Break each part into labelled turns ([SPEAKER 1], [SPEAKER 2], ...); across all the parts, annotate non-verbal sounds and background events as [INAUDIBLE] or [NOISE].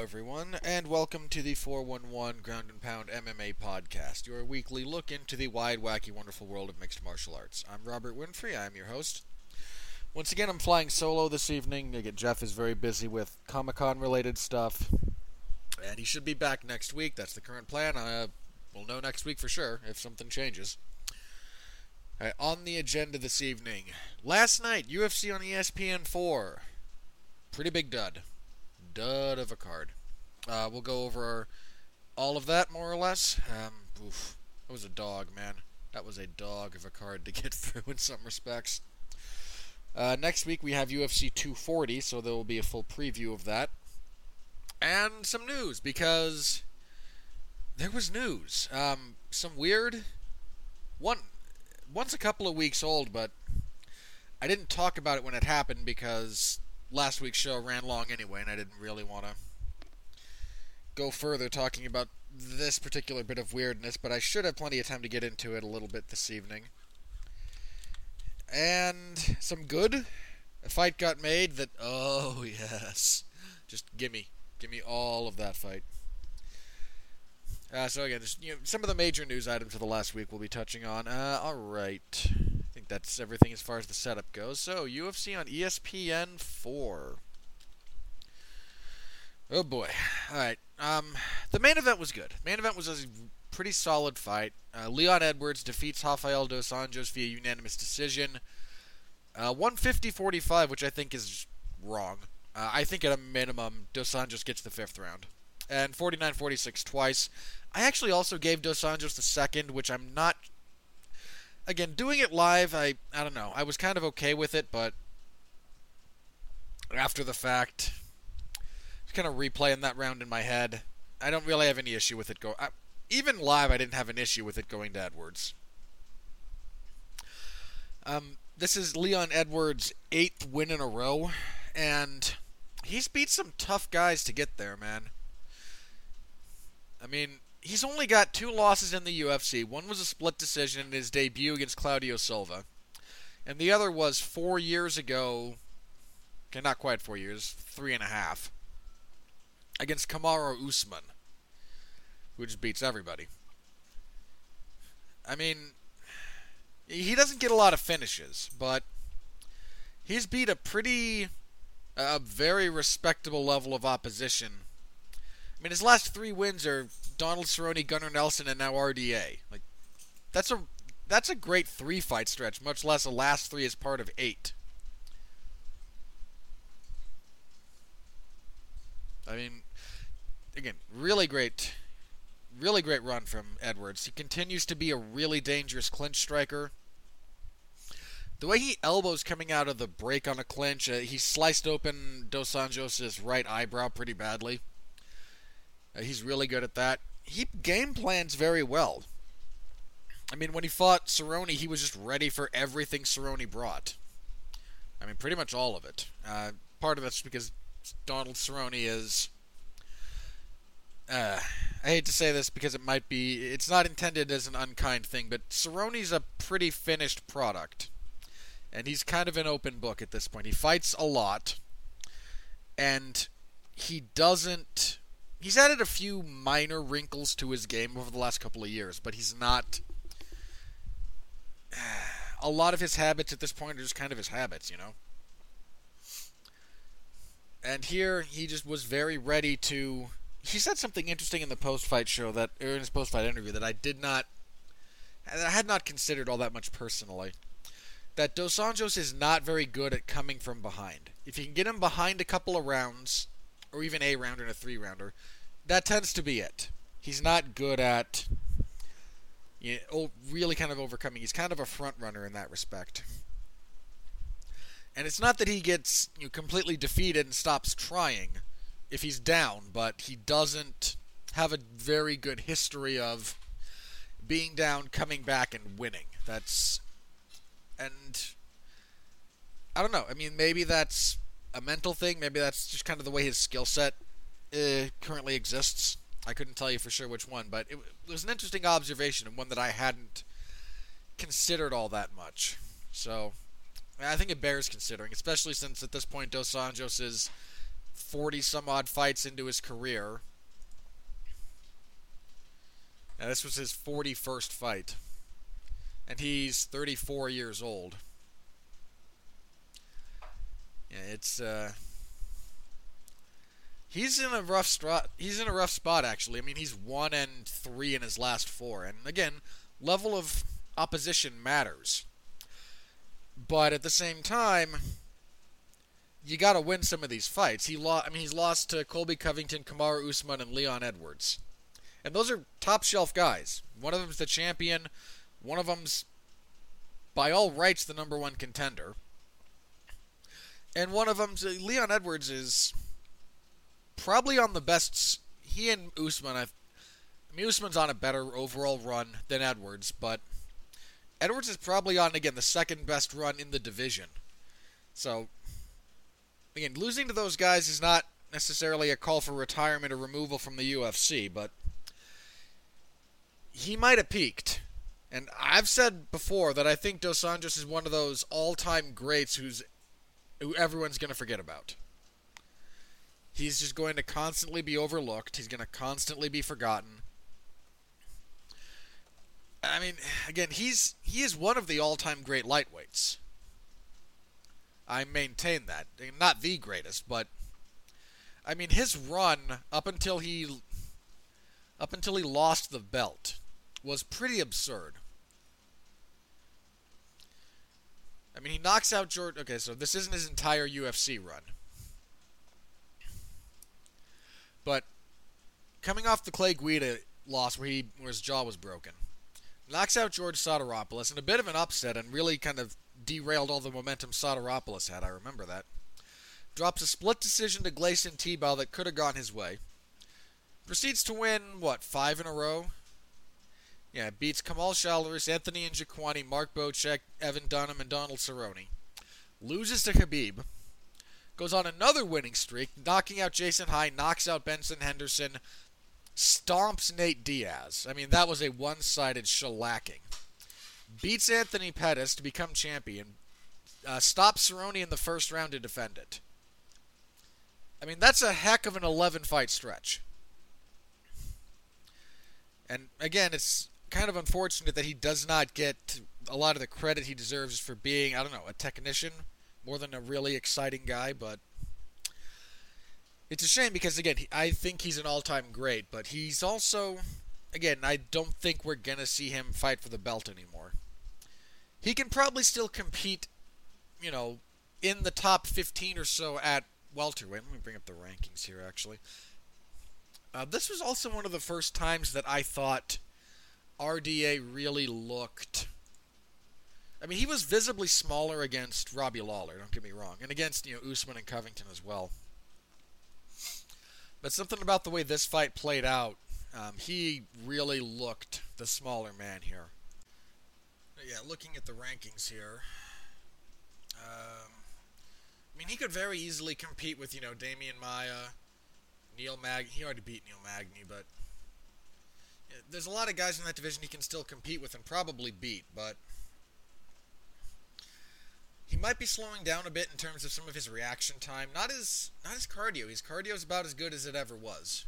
[SPEAKER 1] everyone, and welcome to the 411 Ground and Pound MMA podcast, your weekly look into the wide, wacky, wonderful world of mixed martial arts. I'm Robert Winfrey, I'm your host. Once again, I'm flying solo this evening. Again, Jeff is very busy with Comic Con related stuff, and he should be back next week. That's the current plan. Uh, we'll know next week for sure if something changes. Right, on the agenda this evening, last night, UFC on ESPN 4. Pretty big dud dud of a card. Uh, we'll go over all of that more or less. Um, oof, that was a dog, man. That was a dog of a card to [LAUGHS] get through in some respects. Uh, next week we have UFC 240, so there will be a full preview of that. And some news, because there was news. Um, some weird. One, once a couple of weeks old, but I didn't talk about it when it happened because last week's show ran long anyway, and I didn't really want to go further talking about this particular bit of weirdness, but I should have plenty of time to get into it a little bit this evening. And some good. A fight got made that, oh [LAUGHS] yes. Just gimme. Gimme all of that fight. Uh, so again, just, you know, some of the major news items of the last week we'll be touching on. Uh, all right that's everything as far as the setup goes. So, UFC on ESPN 4. Oh boy. All right. Um, the main event was good. Main event was a pretty solid fight. Uh, Leon Edwards defeats Rafael dos Anjos via unanimous decision. Uh, 150-45, which I think is wrong. Uh, I think at a minimum, dos Anjos gets the fifth round. And 49-46 twice. I actually also gave dos Anjos the second, which I'm not again, doing it live, I I don't know. I was kind of okay with it, but after the fact, kind of replaying that round in my head, I don't really have any issue with it go. I, even live, I didn't have an issue with it going to Edwards. Um, this is Leon Edwards' eighth win in a row, and he's beat some tough guys to get there, man. I mean, he's only got two losses in the UFC. One was a split decision in his debut against Claudio Silva, and the other was four years ago. Okay, not quite four years, three and a half, against Kamaru Usman, who just beats everybody. I mean, he doesn't get a lot of finishes, but he's beat a pretty, a very respectable level of opposition. I mean, his last three wins are Donald Cerrone, Gunnar Nelson, and now RDA. Like, that's a that's a great three fight stretch. Much less a last three as part of eight. I mean, again, really great, really great run from Edwards. He continues to be a really dangerous clinch striker. The way he elbows coming out of the break on a clinch, uh, he sliced open Dos Anjos' right eyebrow pretty badly. He's really good at that he game plans very well. I mean, when he fought Cerrone, he was just ready for everything Cerrone brought. I mean, pretty much all of it. Uh, part of it's because Donald Cerrone is. Uh, I hate to say this because it might be. It's not intended as an unkind thing, but Cerrone's a pretty finished product. And he's kind of an open book at this point. He fights a lot. And he doesn't he's added a few minor wrinkles to his game over the last couple of years, but he's not. [SIGHS] A lot of his habits at this point are just kind of his habits, you know. And here he just was very ready to. He said something interesting in the post-fight show that, or in his post-fight interview that I did not, I had not considered all that much personally. That Dos Anjos is not very good at coming from behind. If you can get him behind a couple of rounds, or even a rounder and a three rounder. That tends to be it. He's not good at you know, really kind of overcoming. He's kind of a front runner in that respect. And it's not that he gets you know, completely defeated and stops trying if he's down, but he doesn't have a very good history of being down, coming back, and winning. That's and I don't know. I mean, maybe that's a mental thing. Maybe that's just kind of the way his skill set uh, currently exists. I couldn't tell you for sure which one, but it, it was an interesting observation and one that I hadn't considered all that much. So I think it bears considering, especially since at this point Dos Anjos is 40 some odd fights into his career. Now, this was his 41st fight. And he's 34 years old. Yeah, it's uh He's in a rough spot. He's in a rough spot actually. I mean, he's 1 and 3 in his last 4. And again, level of opposition matters. But at the same time, you got to win some of these fights. He lost. I mean, he's lost to Colby Covington, Kamaru Usman, and Leon Edwards, and those are top shelf guys. One of them's the champion. One of them's, by all rights, the number one contender. And one of them, uh, Leon Edwards is probably on the best. He and Usman, I've, I mean, Usman's on a better overall run than Edwards, but Edwards is probably on again the second best run in the division. So again, losing to those guys is not necessarily a call for retirement or removal from the UFC, but he might have peaked. And I've said before that I think Dos Anjos is one of those all-time greats who's who everyone's going to forget about. He's just going to constantly be overlooked. He's going to constantly be forgotten. I mean, again, he's he is one of the all-time great lightweights. I maintain that. Not the greatest, but I mean his run up until he up until he lost the belt was pretty absurd. I mean, he knocks out Jordan. Okay, so this isn't his entire UFC run. But coming off the Clay Guida loss where he where his jaw was broken, knocks out George Sotiropoulos in a bit of an upset and really kind of derailed all the momentum Sotiropoulos had. I remember that. Drops a split decision to Gleison Tibau that could have gone his way. Proceeds to win, what, five in a row? Yeah, beats Kamal Shalorus, Anthony Njokuani, Mark Bocek, Evan Dunham, and Donald Cerrone. Loses to Khabib. Goes on another winning streak, knocking out Jason High, knocks out Benson Henderson, stomps Nate Diaz. I mean, that was a one sided shellacking beats Anthony Pettis to become champion, uh, stops Cerrone in the first round to defend it. I mean, that's a heck of an 11 fight stretch. And again, it's kind of unfortunate that he does not get a lot of the credit he deserves for being, I don't know, a technician more than a really exciting guy, but it's a shame because again, I think he's an all-time great, but he's also again, I don't think we're going to see him fight for the belt anymore he can probably still compete, you know, in the top 15 or so at welterweight. Let me bring up the rankings here, actually. Uh, this was also one of the first times that I thought RDA really looked. I mean, he was visibly smaller against Robbie Lawler. Don't get me wrong, and against you know Usman and Covington as well. But something about the way this fight played out, um, he really looked the smaller man here yeah, looking at the rankings here, um, I mean, he could very easily compete with, you know, Demian Maia, Neil Mag. He already beat Neil Magny, but there's a lot of guys in that division he can still compete with and probably beat, but he might be slowing down a bit in terms of some of his reaction time. Not his, not his cardio. His cardio is about as good as it ever was.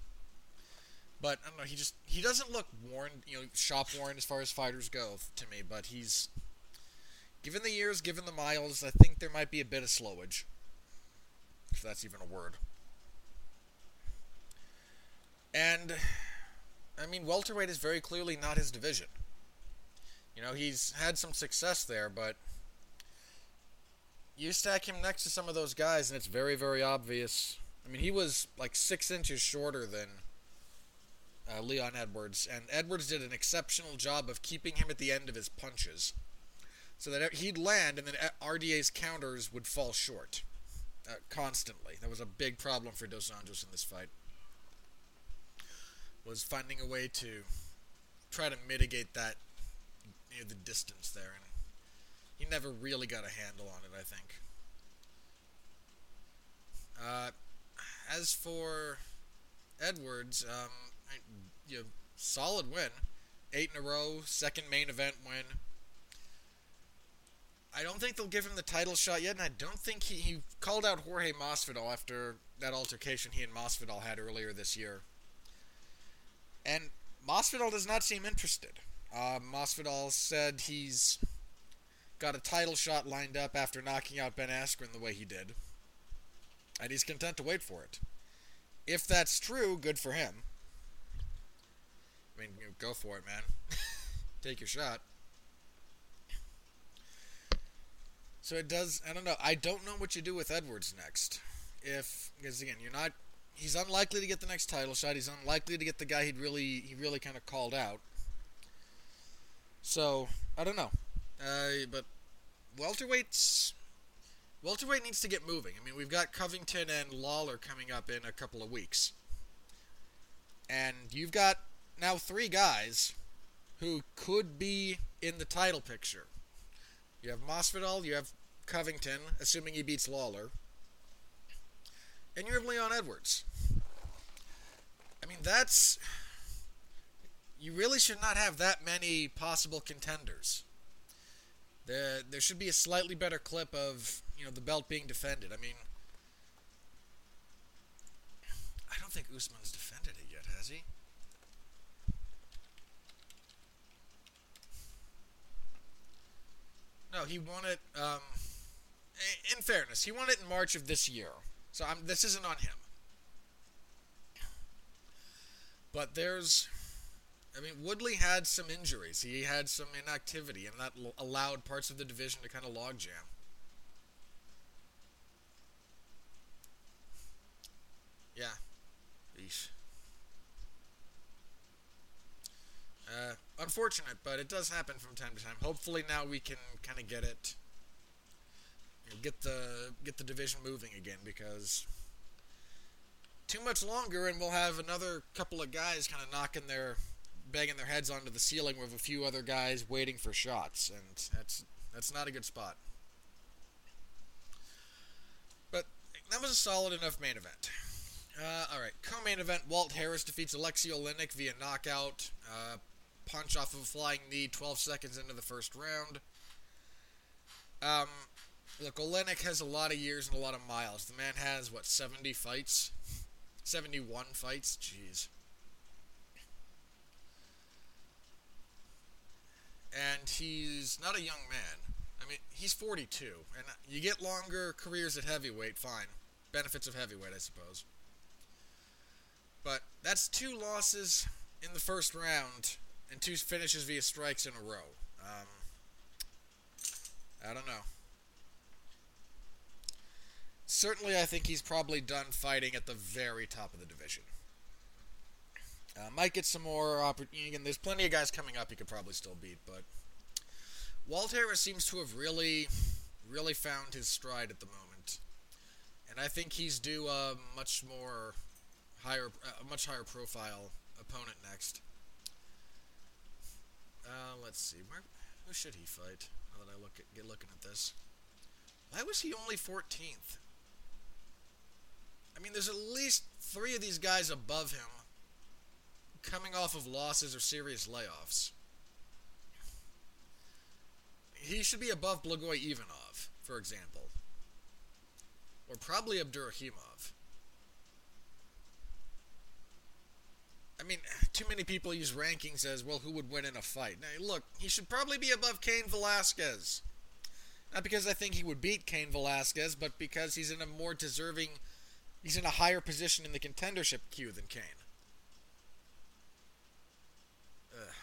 [SPEAKER 1] But I don't know. He just he doesn't look worn, you know, shop worn as far as fighters go to me. But he's given the years, given the miles, I think there might be a bit of slowage, if that's even a word. And I mean, welterweight is very clearly not his division. You know, he's had some success there, but you stack him next to some of those guys, and it's very, very obvious. I mean, he was like six inches shorter than uh, Leon Edwards, and Edwards did an exceptional job of keeping him at the end of his punches, so that he'd land, and then RDA's counters would fall short uh, constantly. That was a big problem for Dos Anjos in this fight. Was finding a way to try to mitigate that, you know, the distance there, and he never really got a handle on it. I think. Uh, as for Edwards, um, you know, solid win, eight in a row, second main event win. I don't think they'll give him the title shot yet, and I don't think he, he called out Jorge Masvidal after that altercation he and Masvidal had earlier this year. And Masvidal does not seem interested. Uh, said he's got a title shot lined up after knocking out Ben Askren the way he did, and he's content to wait for it. If that's true, good for him. I mean, go for it, man. [LAUGHS] Take your shot. So it does. I don't know. I don't know what you do with Edwards next. If because again, you're not. He's unlikely to get the next title shot. He's unlikely to get the guy he'd really he really kind of called out. So I don't know. Uh, but welterweights. Welterweight needs to get moving. I mean, we've got Covington and Lawler coming up in a couple of weeks. And you've got now three guys who could be in the title picture. You have Masvidal, you have Covington, assuming he beats Lawler, and you have Leon Edwards. I mean, that's. You really should not have that many possible contenders. There, there should be a slightly better clip of, you know, the belt being defended. I mean, I don't think Usman's defended it yet, has he? No, he won it. Um, in fairness, he won it in March of this year, so I'm, this isn't on him. But there's, I mean, Woodley had some injuries. He had some inactivity, and that allowed parts of the division to kind of logjam. Yeah. Eesh. Uh, unfortunate, but it does happen from time to time. Hopefully now we can kind of get it, get the get the division moving again because too much longer and we'll have another couple of guys kind of knocking their banging their heads onto the ceiling with a few other guys waiting for shots, and that's that's not a good spot. But that was a solid enough main event. Uh, all right, co-main event: Walt Harris defeats Alexei Oleinik via knockout. Uh, punch off of a flying knee 12 seconds into the first round. Um, look, Oleinik has a lot of years and a lot of miles. The man has, what, 70 fights? 71 fights? Jeez. And he's not a young man. I mean, he's 42. And you get longer careers at heavyweight, fine. Benefits of heavyweight, I suppose. But that's two losses in the first round and two finishes via strikes in a row. Um, I don't know. Certainly, I think he's probably done fighting at the very top of the division. Uh, might get some more opportunity. Again, there's plenty of guys coming up he could probably still beat, but Walt Harris seems to have really, really found his stride at the moment, and I think he's due a much more higher, a much higher profile opponent next. Uh, let's see. Where, who should he fight? Now that I look at, get looking at this. Why was he only 14th? I mean, there's at least three of these guys above him coming off of losses or serious layoffs. He should be above Blagoy Ivanov, for example. Or probably Abdurakhimov. I mean, too many people use rankings as well. Who would win in a fight? Now, look, he should probably be above Cain Velasquez. Not because I think he would beat Cain Velasquez, but because he's in a more deserving, he's in a higher position in the contendership queue than Cain. Ugh.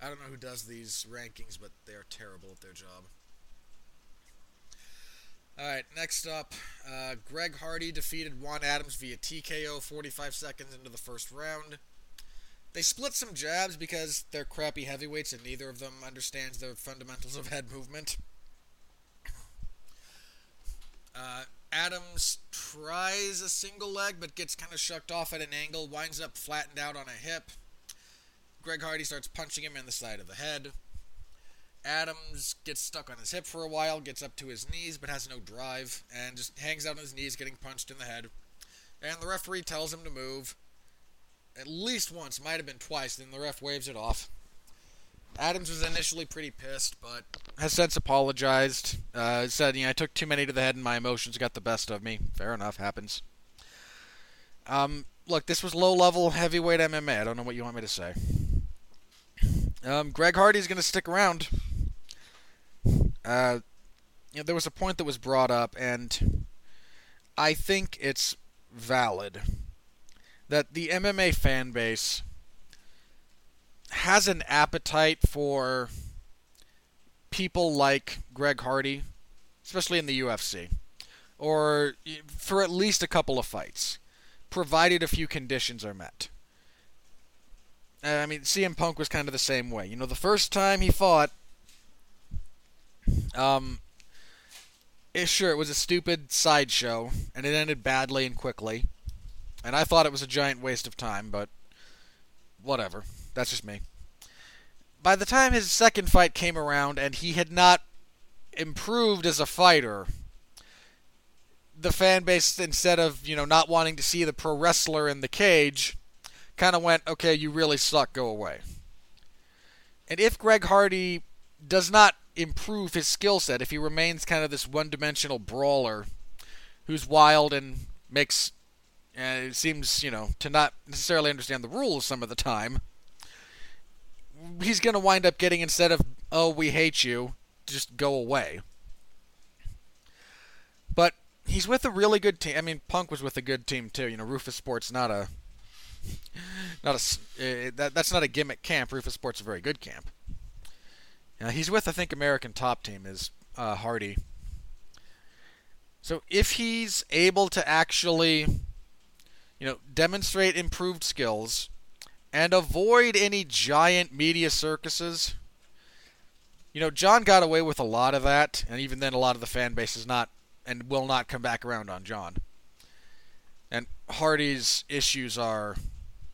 [SPEAKER 1] I don't know who does these rankings, but they are terrible at their job. All right, next up, uh, Greg Hardy defeated Juan Adams via TKO 45 seconds into the first round. They split some jabs because they're crappy heavyweights and neither of them understands the fundamentals of head movement. Uh, Adams tries a single leg but gets kind of shucked off at an angle, winds up flattened out on a hip. Greg Hardy starts punching him in the side of the head. Adams gets stuck on his hip for a while, gets up to his knees, but has no drive, and just hangs out on his knees, getting punched in the head. And the referee tells him to move. At least once, might have been twice, then the ref waves it off. Adams was initially pretty pissed, but has since apologized. Uh, said, you know, I took too many to the head and my emotions got the best of me. Fair enough, happens. Um, look, this was low level heavyweight MMA. I don't know what you want me to say. Um, Greg Hardy's going to stick around. Uh, you know, there was a point that was brought up, and I think it's valid that the MMA fan base has an appetite for people like Greg Hardy, especially in the UFC, or for at least a couple of fights, provided a few conditions are met. I mean, CM Punk was kind of the same way. You know, the first time he fought, um, it, sure, it was a stupid sideshow, and it ended badly and quickly. And I thought it was a giant waste of time, but whatever. That's just me. By the time his second fight came around and he had not improved as a fighter, the fan base, instead of, you know, not wanting to see the pro wrestler in the cage, kind of went, okay, you really suck, go away. And if Greg Hardy does not improve his skill set, if he remains kind of this one dimensional brawler who's wild and makes, uh, it seems, you know, to not necessarily understand the rules some of the time, he's going to wind up getting instead of oh we hate you, just go away. But he's with a really good team. I mean, Punk was with a good team too. You know, Roufusport's not a not a uh, that that's not a gimmick camp. Roufusport's a very good camp. Now, he's with I think American Top Team is uh, Hardy. So if he's able to actually, you know, demonstrate improved skills and avoid any giant media circuses. You know, Jon got away with a lot of that, and even then, a lot of the fan base is not and will not come back around on Jon. And Hardy's issues are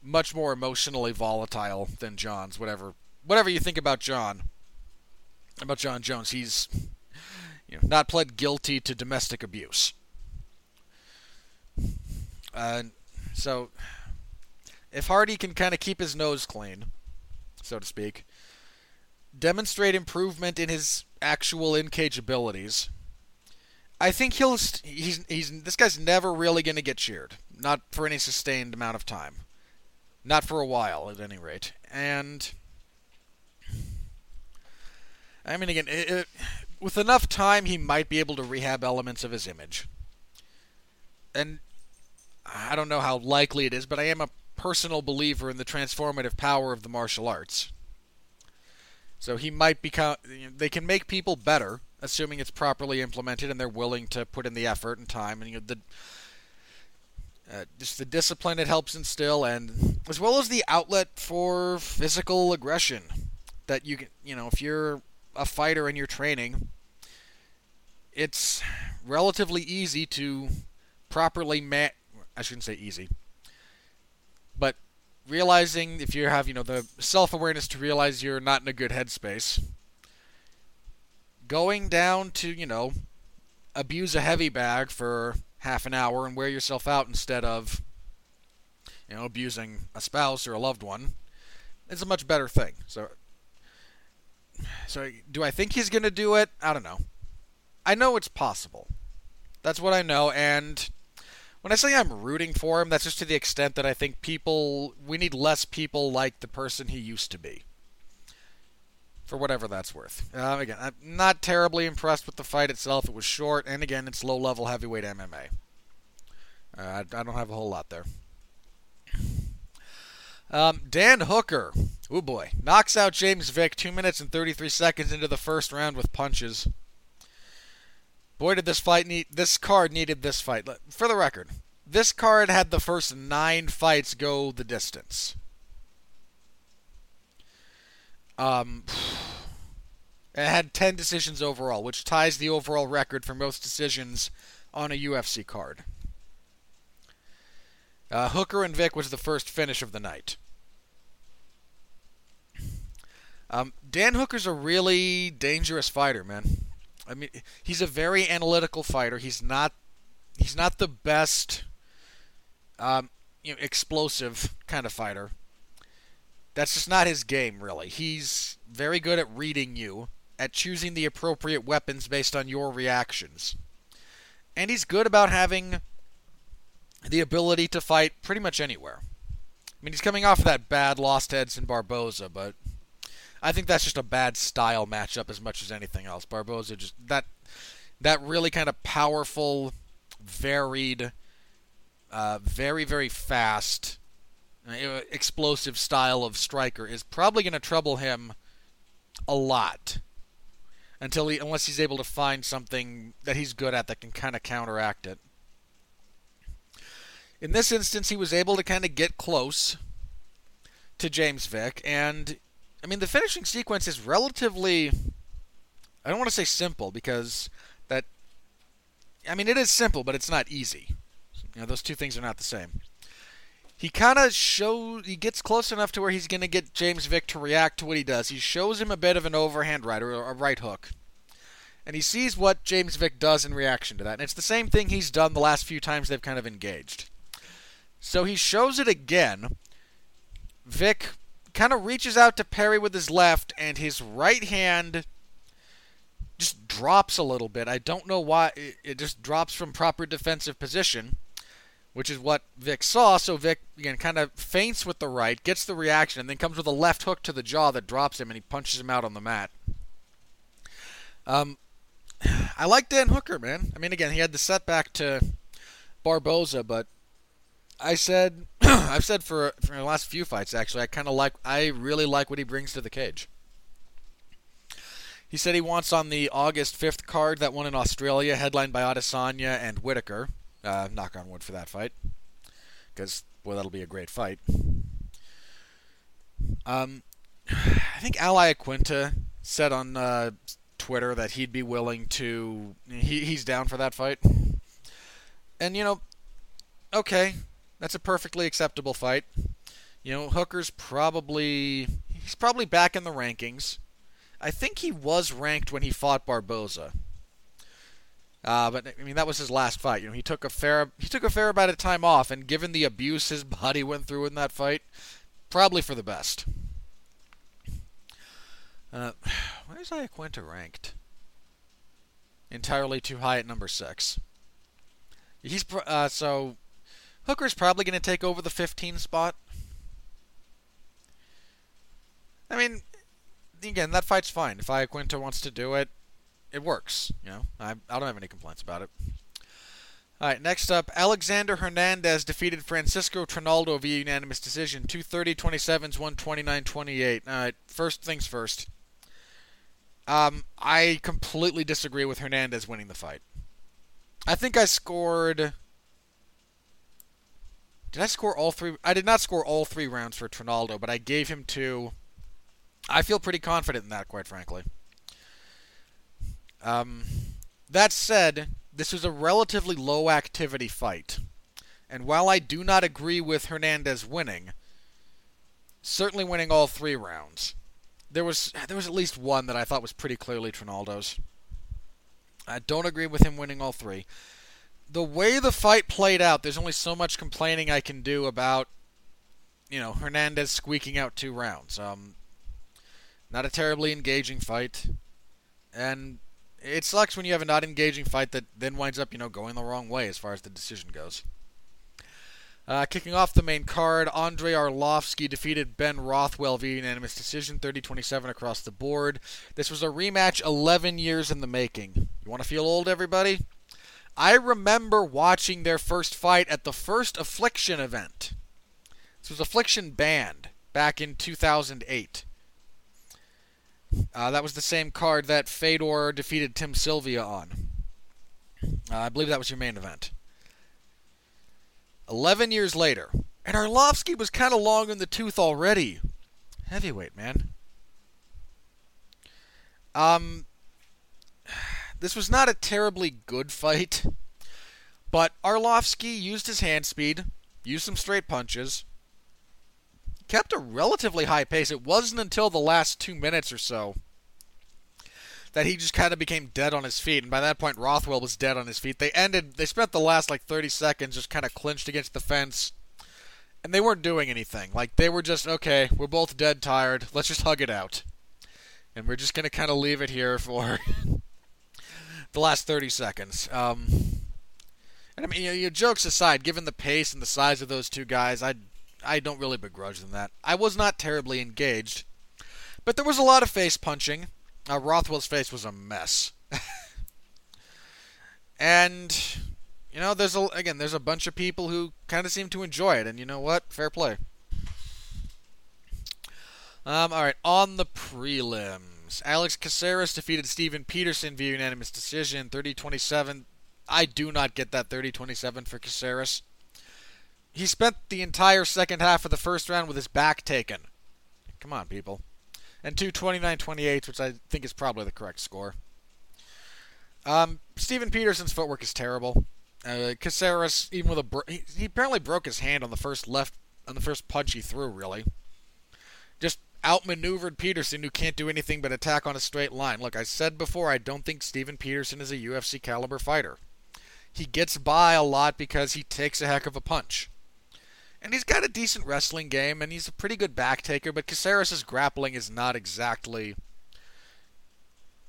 [SPEAKER 1] much more emotionally volatile than Jon's. Whatever, whatever you think about Jon, about Jon Jones, he's you know, not pled guilty to domestic abuse. Uh, so if Hardy can kind of keep his nose clean, so to speak, demonstrate improvement in his actual in cage abilities, I think he'll he's he's this guy's never really going to get cheered, not for any sustained amount of time, not for a while at any rate, and. I mean, again, it, it, with enough time, he might be able to rehab elements of his image. And I don't know how likely it is, but I am a personal believer in the transformative power of the martial arts. So he might become. They can make people better, assuming it's properly implemented and they're willing to put in the effort and time and you know, the. Uh, just the discipline it helps instill, and as well as the outlet for physical aggression that you can, you know, if you're a fighter and you're training, it's relatively easy to properly ma- I shouldn't say easy. But realizing if you have, you know, the self awareness to realize you're not in a good headspace, going down to, you know, abuse a heavy bag for half an hour and wear yourself out instead of, you know, abusing a spouse or a loved one, it's a much better thing. So, so do I think he's going to do it? I don't know. I know it's possible. That's what I know, and when I say I'm rooting for him, that's just to the extent that I think people we need less people like the person he used to be. For whatever that's worth. Uh, again, I'm not terribly impressed with the fight itself. It was short, and again, it's low level heavyweight MMA. Uh, I, I, don't have a whole lot there. Um, Dan Hooker, oh boy, knocks out James Vick two minutes and 33 seconds into the first round with punches. Boy, did this fight need this card needed this fight. For the record, this card had the first nine fights go the distance. Um, it had ten decisions overall, which ties the overall record for most decisions on a UFC card. Uh, Hooker and Vick was the first finish of the night. Um, Dan Hooker's a really dangerous fighter, man. I mean, he's a very analytical fighter. He's not he's not the best um, you know, explosive kind of fighter. That's just not his game, really. He's very good at reading you, at choosing the appropriate weapons based on your reactions. And he's good about having the ability to fight pretty much anywhere. I mean, he's coming off of that bad lost to Edson Barboza, but I think that's just a bad style matchup as much as anything else. Barboza just that that really kind of powerful, varied, uh, very very fast, explosive style of striker is probably going to trouble him a lot until he unless he's able to find something that he's good at that can kind of counteract it. In this instance, he was able to kind of get close to James Vick, and I mean the finishing sequence is relatively. I don't want to say simple because that. I mean it is simple, but it's not easy. You know, those two things are not the same. He kind of shows he gets close enough to where he's going to get James Vick to react to what he does. He shows him a bit of an overhand right or a right hook. And he sees what James Vick does in reaction to that. And it's the same thing he's done the last few times they've kind of engaged. So he shows it again. Vick kind of reaches out to parry with his left, and his right hand just drops a little bit. I don't know why. It just drops from proper defensive position, which is what Vick saw. So Vick, again, kind of feints with the right, gets the reaction, and then comes with a left hook to the jaw that drops him, and he punches him out on the mat. Um, [SIGHS] I like Dan Hooker, man. I mean, again, he had the setback to Barboza, but I said [CLEARS THROAT] I've said for for the last few fights actually I kind of like I really like what he brings to the cage. He said he wants on the August 5th card that one in Australia, headlined by Adesanya and Whitaker. Uh, knock on wood for that fight, because well, that'll be a great fight. Um, I think Al Iaquinta said on uh, Twitter that he'd be willing to. He, he's down for that fight, and you know, okay, that's a perfectly acceptable fight. You know, Hooker's probably he's probably back in the rankings. I think he was ranked when he fought Barboza. Uh, but I mean that was his last fight. You know, he took a fair he took a fair amount of time off, and given the abuse his [LAUGHS] body went through in that fight, probably for the best. Uh, [SIGHS] where's Iaquinta ranked? Entirely too high at number six. He's uh, so Hooker's probably going to take over the 15 spot. I mean, again, that fight's fine. If Iaquinta wants to do it, it works. You know, I, I don't have any complaints about it. All right, next up, Alexander Hernandez defeated Francisco Trinaldo via unanimous decision, 230 27s, 129 28. All right, first things first. Um, I completely disagree with Hernandez winning the fight. I think I scored did I score all three? I did not score all three rounds for Trinaldo, but I gave him two. I feel pretty confident in that, quite frankly. Um, that said, this was a relatively low activity fight. And while I do not agree with Hernandez winning, certainly winning all three rounds, there was there was at least one that I thought was pretty clearly Trinaldo's. I don't agree with him winning all three the way the fight played out, there's only so much complaining I can do about, you know, Hernandez squeaking out two rounds. Um, not a terribly engaging fight, and it sucks when you have a not engaging fight that then winds up, you know, going the wrong way as far as the decision goes. Uh, kicking off the main card, Andre Arlovski defeated Ben Rothwell via unanimous decision, 30-27 across the board. This was a rematch 11 years in the making. You want to feel old, everybody? I remember watching their first fight at the first Affliction event. This was Affliction Banned back in 2008. Uh, that was the same card that Fedor defeated Tim Sylvia on. Uh, I believe that was your main event. 11 years later, and Arlovski was kind of long in the tooth already. Heavyweight, man. Um, this was not a terribly good fight, but Arlovski used his hand speed, used some straight punches, kept a relatively high pace. It wasn't until the last two minutes or so that he just kind of became dead on his feet, and by that point Rothwell was dead on his feet. They ended. They spent the last like 30 seconds just kind of clinched against the fence, and they weren't doing anything. Like they were just okay. We're both dead tired. Let's just hug it out, and we're just gonna kind of leave it here for [LAUGHS] the last 30 seconds. Um, and I mean, you know, jokes aside, given the pace and the size of those two guys, I I don't really begrudge them that. I was not terribly engaged, but there was a lot of face punching. Uh, Rothwell's face was a mess. [LAUGHS] and you know, there's a again, there's a bunch of people who kind of seem to enjoy it, and you know what? Fair play. Um, all right, on the Alex Caceres defeated Steven Peterson via unanimous decision, 30-27. I do not get that 30-27 for Caceres. He spent the entire second half of the first round with his back taken. Come on, people. And two 29-28, which I think is probably the correct score. Um, Steven Peterson's footwork is terrible. Uh, Caceres, even with a bro- he, he apparently broke his hand on the first left on the first punch he threw. Really, just outmaneuvered Peterson, who can't do anything but attack on a straight line. Look, I said before, I don't think Steven Peterson is a UFC caliber fighter. He gets by a lot because he takes a heck of a punch. And he's got a decent wrestling game, and he's a pretty good back taker, but Caceres' grappling is not exactly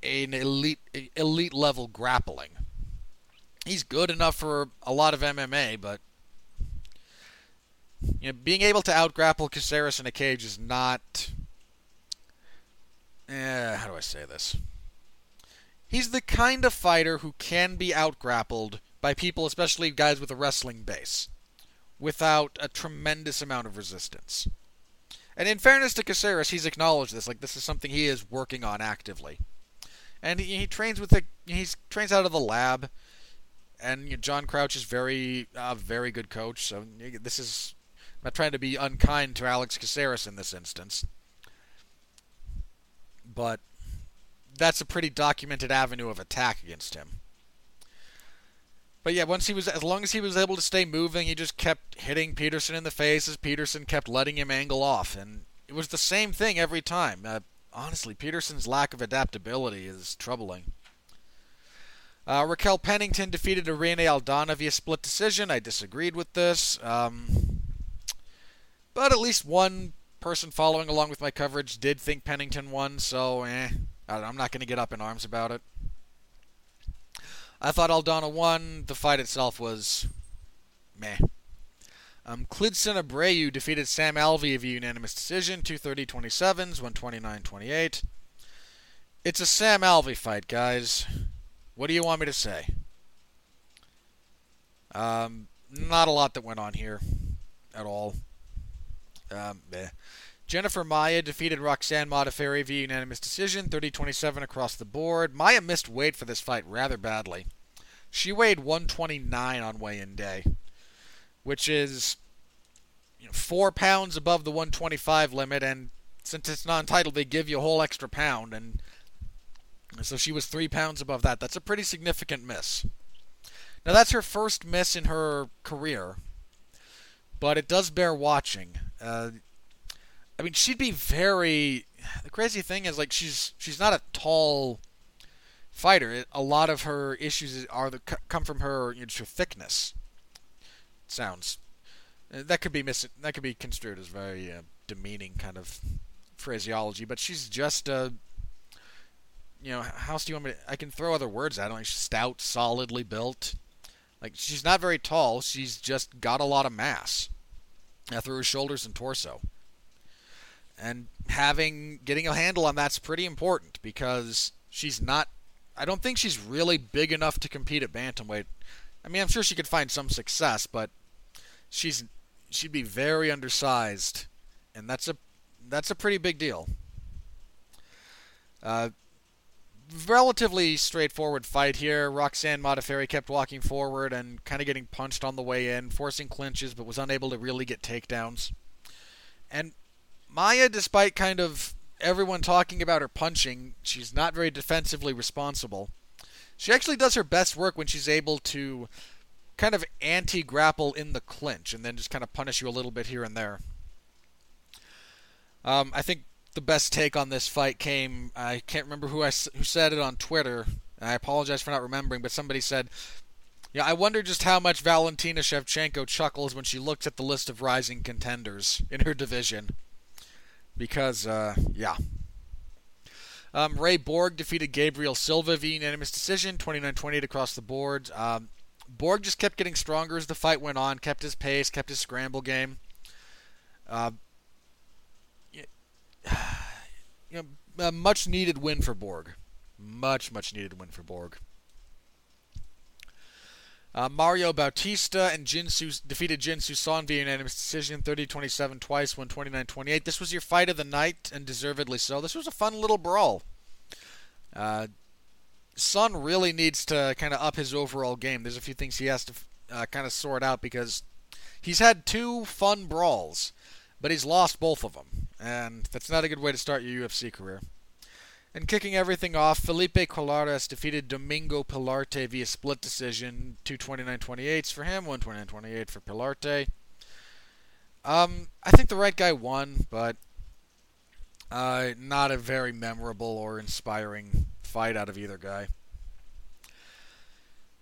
[SPEAKER 1] an elite elite level grappling he's good enough for a lot of MMA, but you know, being able to outgrapple Caceres in a cage is not. Eh, how do I say this? He's the kind of fighter who can be outgrappled by people, especially guys with a wrestling base, without a tremendous amount of resistance. And in fairness to Caceres, he's acknowledged this. Like this is something he is working on actively, and he, he trains with the he trains out of the lab and you know, John Crouch is very, uh, very good coach. So this is I'm not trying to be unkind to Alex Caceres in this instance, but that's a pretty documented avenue of attack against him. But yeah, once he was, as long as he was able to stay moving, he just kept hitting Peterson in the face as Peterson kept letting him angle off, and it was the same thing every time. Uh, honestly, Peterson's lack of adaptability is troubling. Uh, Raquel Pennington defeated Irene Aldana via split decision. I disagreed with this. Um, but at least one person following along with my coverage did think Pennington won, so eh, I'm not going to get up in arms about it. I thought Aldana won. The fight itself was meh. Um, Klidson Abreu defeated Sam Alvey via unanimous decision, 230-27s, 129-28. It's a Sam Alvey fight, guys. What do you want me to say? Um, not a lot that went on here at all. Um, Jennifer Maia defeated Roxanne Modafferi via unanimous decision, 30-27 across the board. Maia missed weight for this fight rather badly. She weighed 129 on weigh-in day, which is you know, four pounds above the 125 limit. And since it's non-titled, they give you a whole extra pound. And so she was three pounds above that. That's a pretty significant miss. Now, that's her first miss in her career, but it does bear watching. Uh, I mean, she'd be very. The crazy thing is, like, she's she's not a tall fighter. a lot of her issues are the, come from her, you know, her thickness. It sounds that could be mis- that could be construed as very uh, demeaning kind of phraseology, but she's just a you know, how else do you want me to? I can throw other words at it. Like stout, solidly built. Like she's not very tall. She's just got a lot of mass uh, through her shoulders and torso. And having getting a handle on that's pretty important because she's not. I don't think she's really big enough to compete at bantamweight. I mean, I'm sure she could find some success, but she's she'd be very undersized, and that's a that's a pretty big deal. Uh, relatively straightforward fight here. Roxanne Modafferi kept walking forward and kind of getting punched on the way in, forcing clinches, but was unable to really get takedowns. And Maia, despite kind of everyone talking about her punching, she's not very defensively responsible. She actually does her best work when she's able to kind of anti grapple in the clinch and then just kind of punish you a little bit here and there. Um, I think the best take on this fight came. I can't remember who I who said it on Twitter. I apologize for not remembering, but somebody said Yeah, I wonder just how much Valentina Shevchenko chuckles when she looks at the list of rising contenders in her division. Because, uh, yeah. Um, Ray Borg defeated Gabriel Silva via unanimous decision, 29-28 across the board. Um, Borg just kept getting stronger as the fight went on, kept his pace, kept his scramble game. Uh, [SIGHS] you know, a much needed win for Borg. Much, much needed win for Borg. Uh, Mario Bautista and Jinsu defeated Jinsu Son via unanimous decision, 30-27 twice, won 29-28. This was your fight of the night, and deservedly so. This was a fun little brawl. Uh, Son really needs to kind of up his overall game. There's a few things he has to uh, kind of sort out because he's had two fun brawls, but he's lost both of them, and that's not a good way to start your UFC career. And kicking everything off, Felipe Colares defeated Domingo Pilarte via split decision, two 29-28s for him, one 29-28 for Pilarte. Um, I think the right guy won, but uh, not a very memorable or inspiring fight out of either guy.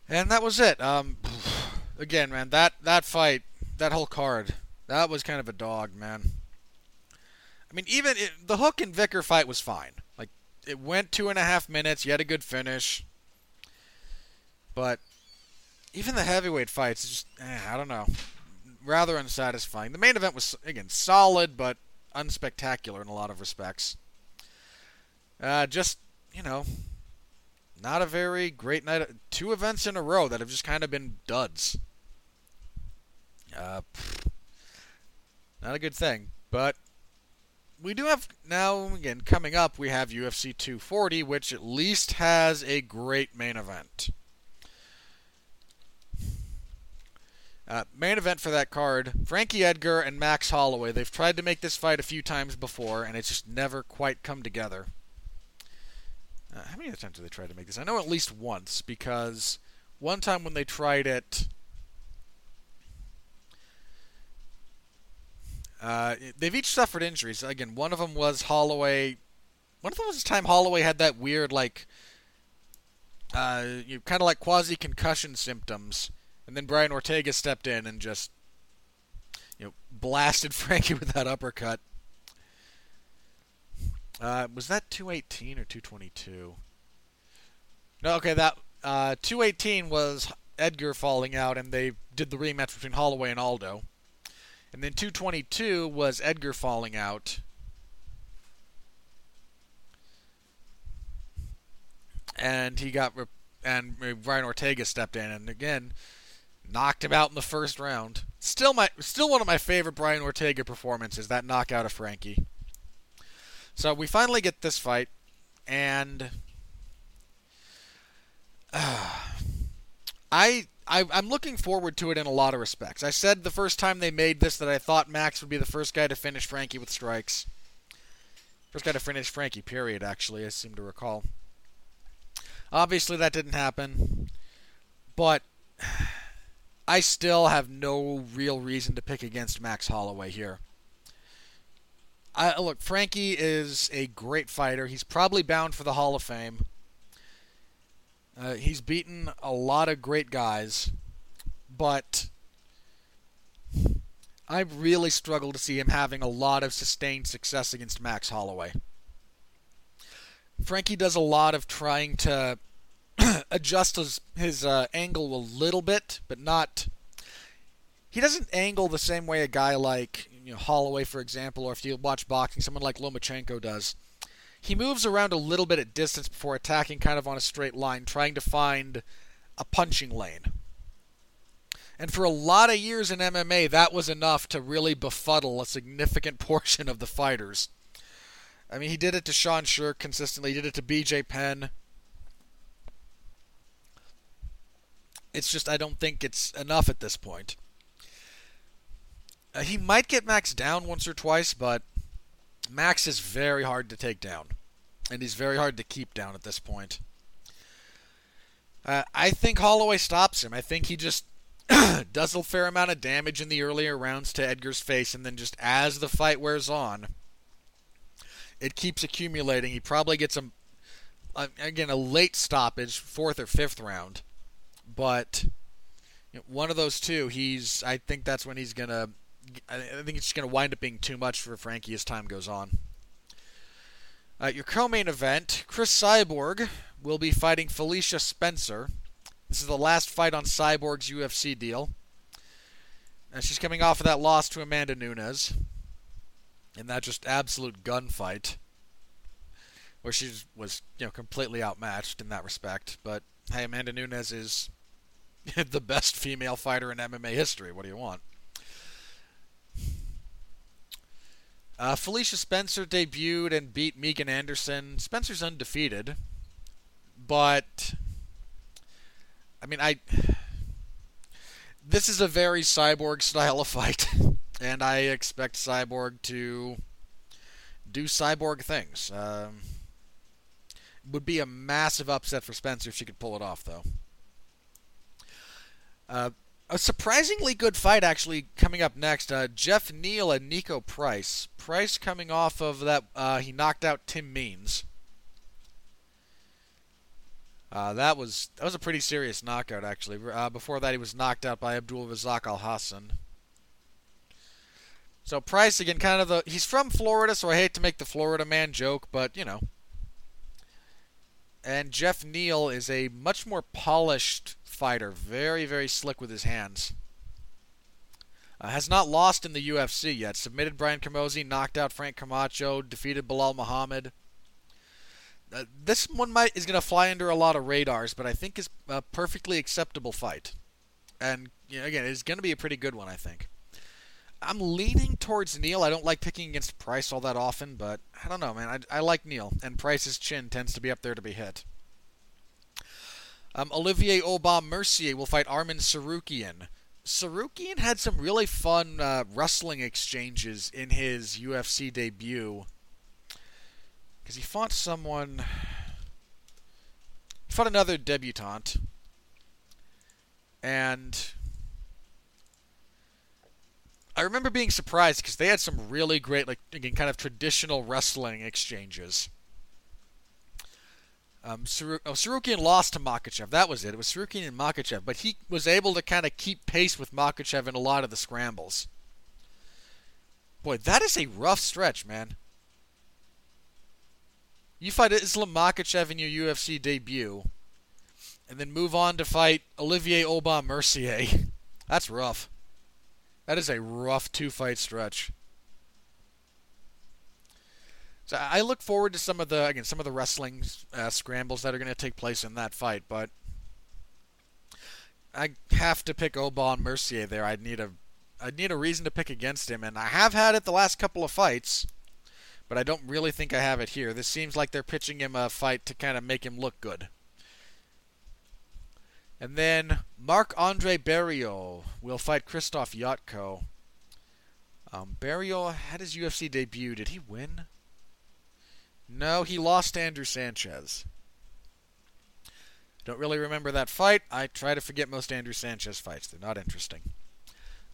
[SPEAKER 1] And that was it. Um, [SIGHS] again, man, that that fight, that whole card, that was kind of a dog, man. I mean, even it, the Hook and Vicker fight was fine it went two and a half minutes. You had a good finish, but even the heavyweight fights, just eh, I don't know, rather unsatisfying. The main event was again solid, but unspectacular in a lot of respects. Uh, just you know, not a very great night. Two events in a row that have just kind of been duds. Uh, not a good thing, but we do have now again coming up. We have UFC 240, which at least has a great main event. Uh, main event for that card: Frankie Edgar and Max Holloway. They've tried to make this fight a few times before, and it's just never quite come together. Uh, how many times have they tried to make this? I know at least once because one time when they tried it Uh, they've each suffered injuries. Again, one of them was Holloway. One of them was the time Holloway had that weird, like, uh, you know, kind of like quasi concussion symptoms, and then Brian Ortega stepped in and just, you know, blasted [LAUGHS] Frankie with that uppercut. Uh, was that 218 or 222? No, okay, that uh, 218 was Edgar falling out, and they did the rematch between Holloway and Aldo. And then 222 was Edgar falling out. And he got and Brian Ortega stepped in and again knocked him out in the first round. Still my still one of my favorite Brian Ortega performances, that knockout of Frankie. So we finally get this fight and uh, [SIGHS] I I, am looking forward to it in a lot of respects. I said the first time they made this that I thought Max would be the first guy to finish Frankie with strikes. First guy to finish Frankie, period, actually, I seem to recall. Obviously, that didn't happen. But [SIGHS] I still have no real reason to pick against Max Holloway here. I, look, Frankie is a great fighter. He's probably bound for the Hall of Fame. Uh, he's beaten a lot of great guys, but I really struggle to see him having a lot of sustained success against Max Holloway. Frankie does a lot of trying to [CLEARS THROAT] adjust his, his uh, angle a little bit, but not. He doesn't angle the same way a guy like you know, Holloway, for example, or if you watch boxing, someone like Lomachenko does. He moves around a little bit at distance before attacking kind of on a straight line, trying to find a punching lane. And for a lot of years in MMA, that was enough to really befuddle a significant [LAUGHS] portion of the fighters. I mean, he did it to Sean Sherk consistently, he did it to BJ Penn. It's just, I don't think it's enough at this point. Uh, he might get Max down once or twice, but Max is very hard to take down, and he's very hard to keep down at this point. Uh, I think Holloway stops him. I think he just [CLEARS THROAT] does a fair amount of damage in the earlier rounds to Edgar's face, and then just as the fight wears on, it keeps accumulating. He probably gets a, a again a late stoppage, fourth or fifth round, but one of those two, he's. I think that's when he's gonna. I think it's just gonna wind up being too much for Frankie as time goes on. Uh, your co-main event, Cris Cyborg will be fighting Felicia Spencer. This is the last fight on Cyborg's UFC deal. And she's coming off of that loss to Amanda Nunes. In that just absolute gunfight. Where she was, you know, completely outmatched in that respect. But hey, Amanda Nunes is [LAUGHS] the best female fighter in MMA history. What do you want? Uh, Felicia Spencer debuted and beat Megan Anderson. Spencer's undefeated, but I mean, I this is a very cyborg style of fight, [LAUGHS] and I expect Cyborg to do cyborg things. Um, would be a massive upset for Spencer if she could pull it off, though. Uh, a surprisingly good fight, actually, coming up next. Uh, Geoff Neal and Niko Price. Price coming off of that, uh, he knocked out Tim Means. Uh, that was that was a pretty serious knockout, actually. Uh, before that, he was knocked out by Abdul Razak Alhassan. So Price again, kind of the he's from Florida, so I hate to make the Florida man joke, but you know. And Geoff Neal is a much more polished fighter, very very slick with his hands. Uh, has not lost in the UFC yet. Submitted Brian Camozzi, knocked out Frank Camacho, defeated Belal Muhammad. Uh, this one might is going to fly under a lot of radars, but I think is a perfectly acceptable fight. And you know, again, it's going to be a pretty good one, I think. I'm leaning towards Neal. I don't like picking against Price all that often, but I don't know, man. I, I like Neal, and Price's chin tends to be up there to be hit. Um, Olivier Aubin Mercier will fight Arman Tsarukyan. Tsarukyan had some really fun uh, wrestling exchanges in his UFC debut because he fought someone. He fought another debutante. And. I remember being surprised because they had some really great, like, again, kind of traditional wrestling exchanges. Um, oh, lost to Makhachev. That was it. It was Tsarukyan and Makhachev. But he was able to kind of keep pace with Makhachev in a lot of the scrambles. Boy, that is a rough stretch, man. You fight Islam Makhachev in your UFC debut, and then move on to fight Olivier Aubin Mercier. [LAUGHS] That's rough. That is a rough two fight stretch. So I look forward to some of the again some of the wrestling uh, scrambles that are going to take place in that fight, but I have to pick Aubin Mercier there. I'd need a I'd need a reason to pick against him, and I have had it the last couple of fights but I don't really think I have it here. This seems like they're pitching him a fight to kind of make him look good. And then Marc Andre Barriault will fight Krzysztof Jotko. Um, Barriault had his UFC debut. Did he win? No, he lost to Andrew Sanchez. Don't really remember that fight. I try to forget most Andrew Sanchez fights. They're not interesting.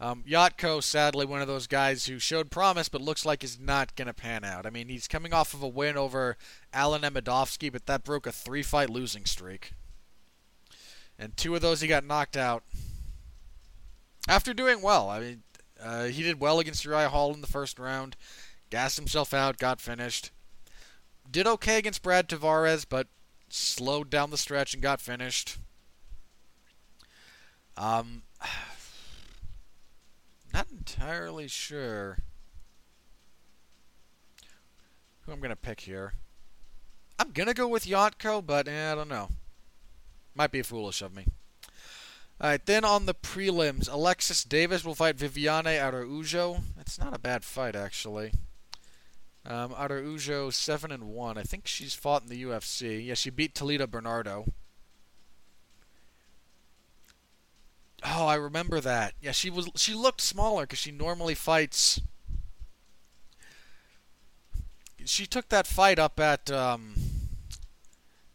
[SPEAKER 1] Um, Jotko, sadly, one of those guys who showed promise but looks like is not going to pan out. I mean, he's coming off of a win over Alen Amedovski, but that broke a three fight losing streak. And two of those he got knocked out after doing well. I mean, uh, he did well against Uriah Hall in the first round, gassed himself out, got finished. Did okay against Brad Tavares, but slowed down the stretch and got finished. Um, [SIGHS] not entirely sure who I'm to pick here. I'm to go with Jotko, but eh, I don't know. Might be foolish of me. Alright, then on the prelims, Alexis Davis will fight Viviane Araujo. That's not a bad fight, actually. Um, Araujo, 7 and 1. I think she's fought in the UFC. Yeah, she beat Talita Bernardo. Oh, I remember that. Yeah, she was she looked smaller because she normally fights. She took that fight up at um.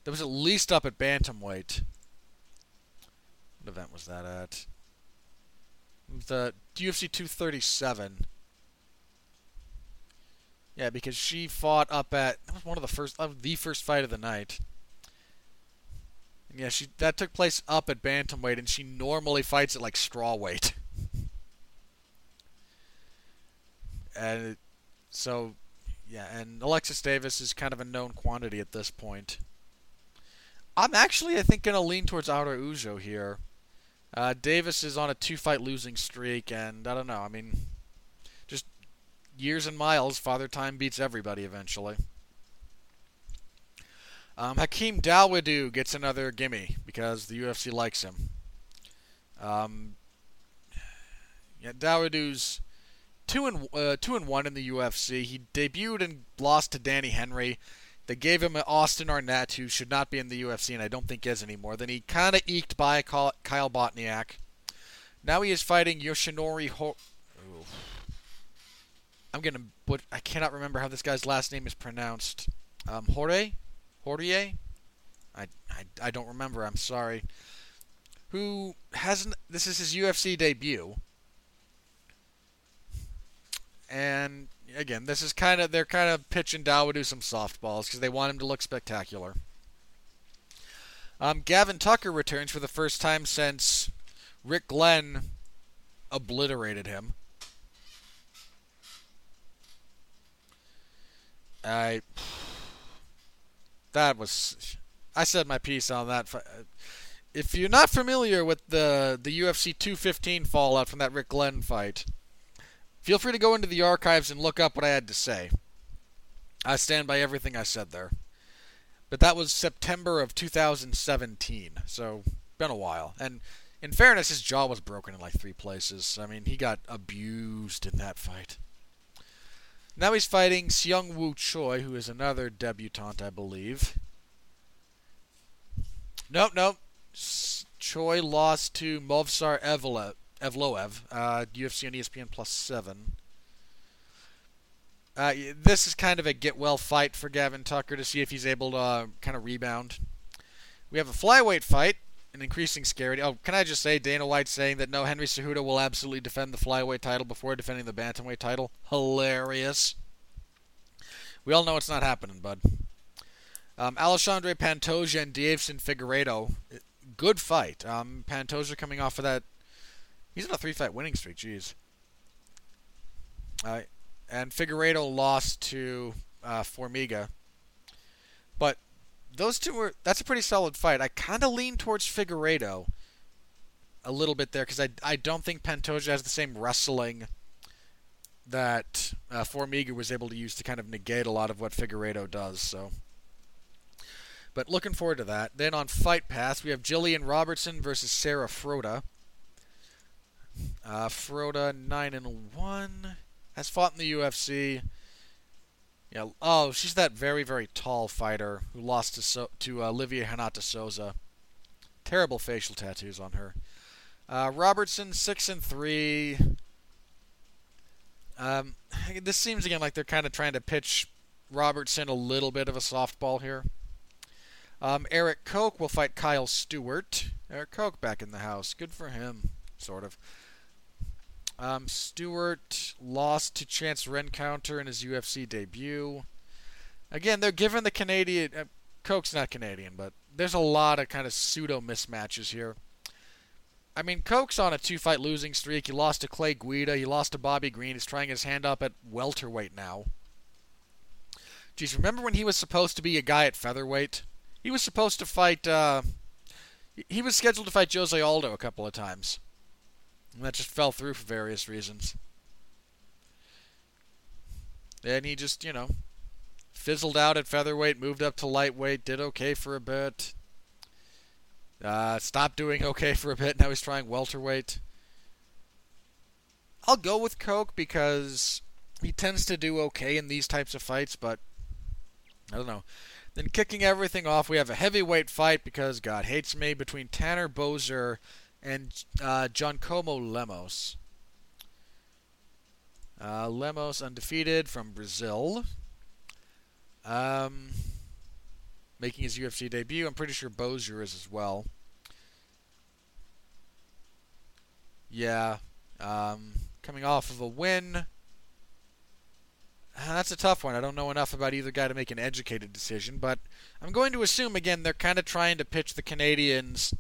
[SPEAKER 1] That was at least up at bantamweight. What event was that at? The UFC 237. Yeah, because she fought up at that was one of the first, uh, the first fight of the night. And Yeah, she that took place up at bantamweight, and she normally fights at like strawweight. [LAUGHS] and so, yeah, and Alexis Davis is kind of a known quantity at this point. I'm actually, I think, to lean towards Araujo here. Uh, Davis is on a two-fight losing streak, and I don't know. I mean, years and miles, Father Time beats everybody eventually. Um, Hakeem Dawodu gets another gimme because the UFC likes him. Um, yeah, Dawodu's two and uh, two and one in the UFC. He debuted and lost to Danny Henry. They gave him Austin Arnett, who should not be in the UFC, and I don't think is anymore. Then he kind of eked by Kyle Bochniak. Now he is fighting Yoshinori I'm gonna, but I cannot remember how this guy's last name is pronounced. Um, Hore, Horier, I, I, I don't remember. I'm sorry. Who hasn't? This is his UFC debut. And again, this is kind of they're kind of pitching Dawodu some softballs because they want him to look spectacular. Um, Gavin Tucker returns for the first time since Rick Glenn obliterated him. I that was I said my piece on that. If you're not familiar with the the UFC 215 fallout from that Rick Glenn fight, feel free to go into the archives and look up what I had to say. I stand by everything I said there. But that was September of 2017, so been a while. And in fairness, his jaw was broken in like three places. I mean, he got abused in that fight. Now he's fighting Seung Woo Choi, who is another debutante, I believe. Nope, nope. Choi lost to Movsar Evloev, uh, UFC on ESPN Plus 7. Uh, this is kind of a get well fight for Gavin Tucker to see if he's able to uh, kind of rebound. We have a flyweight fight an increasing scary. Oh, can I just say Dana White saying that no, Henry Cejudo will absolutely defend the flyweight title before defending the bantamweight title? Hilarious. We all know it's not happening, bud. Um, Alexandre Pantoja and Deiveson Figueiredo, good fight. Um, Pantoja coming off of that, he's on a three-fight winning streak. Jeez. Uh, and Figueiredo lost to uh, Formiga, but those two were that's a pretty solid fight. I kind of lean towards Figueiredo a little bit there because I I don't think Pantoja has the same wrestling that uh, Formiga was able to use to kind of negate a lot of what Figueiredo does. So. But looking forward to that. Then on Fight Pass, we have Jillian Robertson versus Sarah Frota. Uh, Frota nine and one has fought in the UFC. Yeah. Oh, she's that very very tall fighter who lost to so- to uh, Olivia Renata Souza. Terrible facial tattoos on her. Uh, Robertson six and three. Um, [LAUGHS] this seems again like they're kind of trying to pitch Robertson a little bit of a softball here. Um, Erik Koch will fight Kyle Stewart. Erik Koch back in the house. Good for him, sort of. Um, Stewart lost to Chance Rencounter in his UFC debut. Again, they're given the Canadian. Uh, Koch's not Canadian, but there's a lot of kind of pseudo mismatches here. I mean, Koch's on a two fight losing streak. He lost to Clay Guida. He lost to Bobby Green. He's trying his hand up at welterweight now. Geez, remember when he was supposed to be a guy at featherweight? He was supposed to fight. Uh, he was scheduled to fight Jose Aldo a couple of times. And that just fell through for various reasons. And he just, you know, fizzled out at featherweight, moved up to lightweight, did okay for a bit. Uh, stopped doing [LAUGHS] okay for a bit. Now he's trying welterweight. I'll go with Koch because he tends to do okay in these types of fights, but I don't know. Then kicking everything off, we have a heavyweight fight because God hates me between Tanner Boser and uh, Como Lemos. Uh, Lemos undefeated from Brazil. Um, making his UFC debut. I'm pretty sure Boser is as well. Yeah. Um, coming off of a win Uh, that's a tough one. I don't know enough about either guy to make an educated decision, but I'm going to assume again they're kind of trying to pitch the Canadians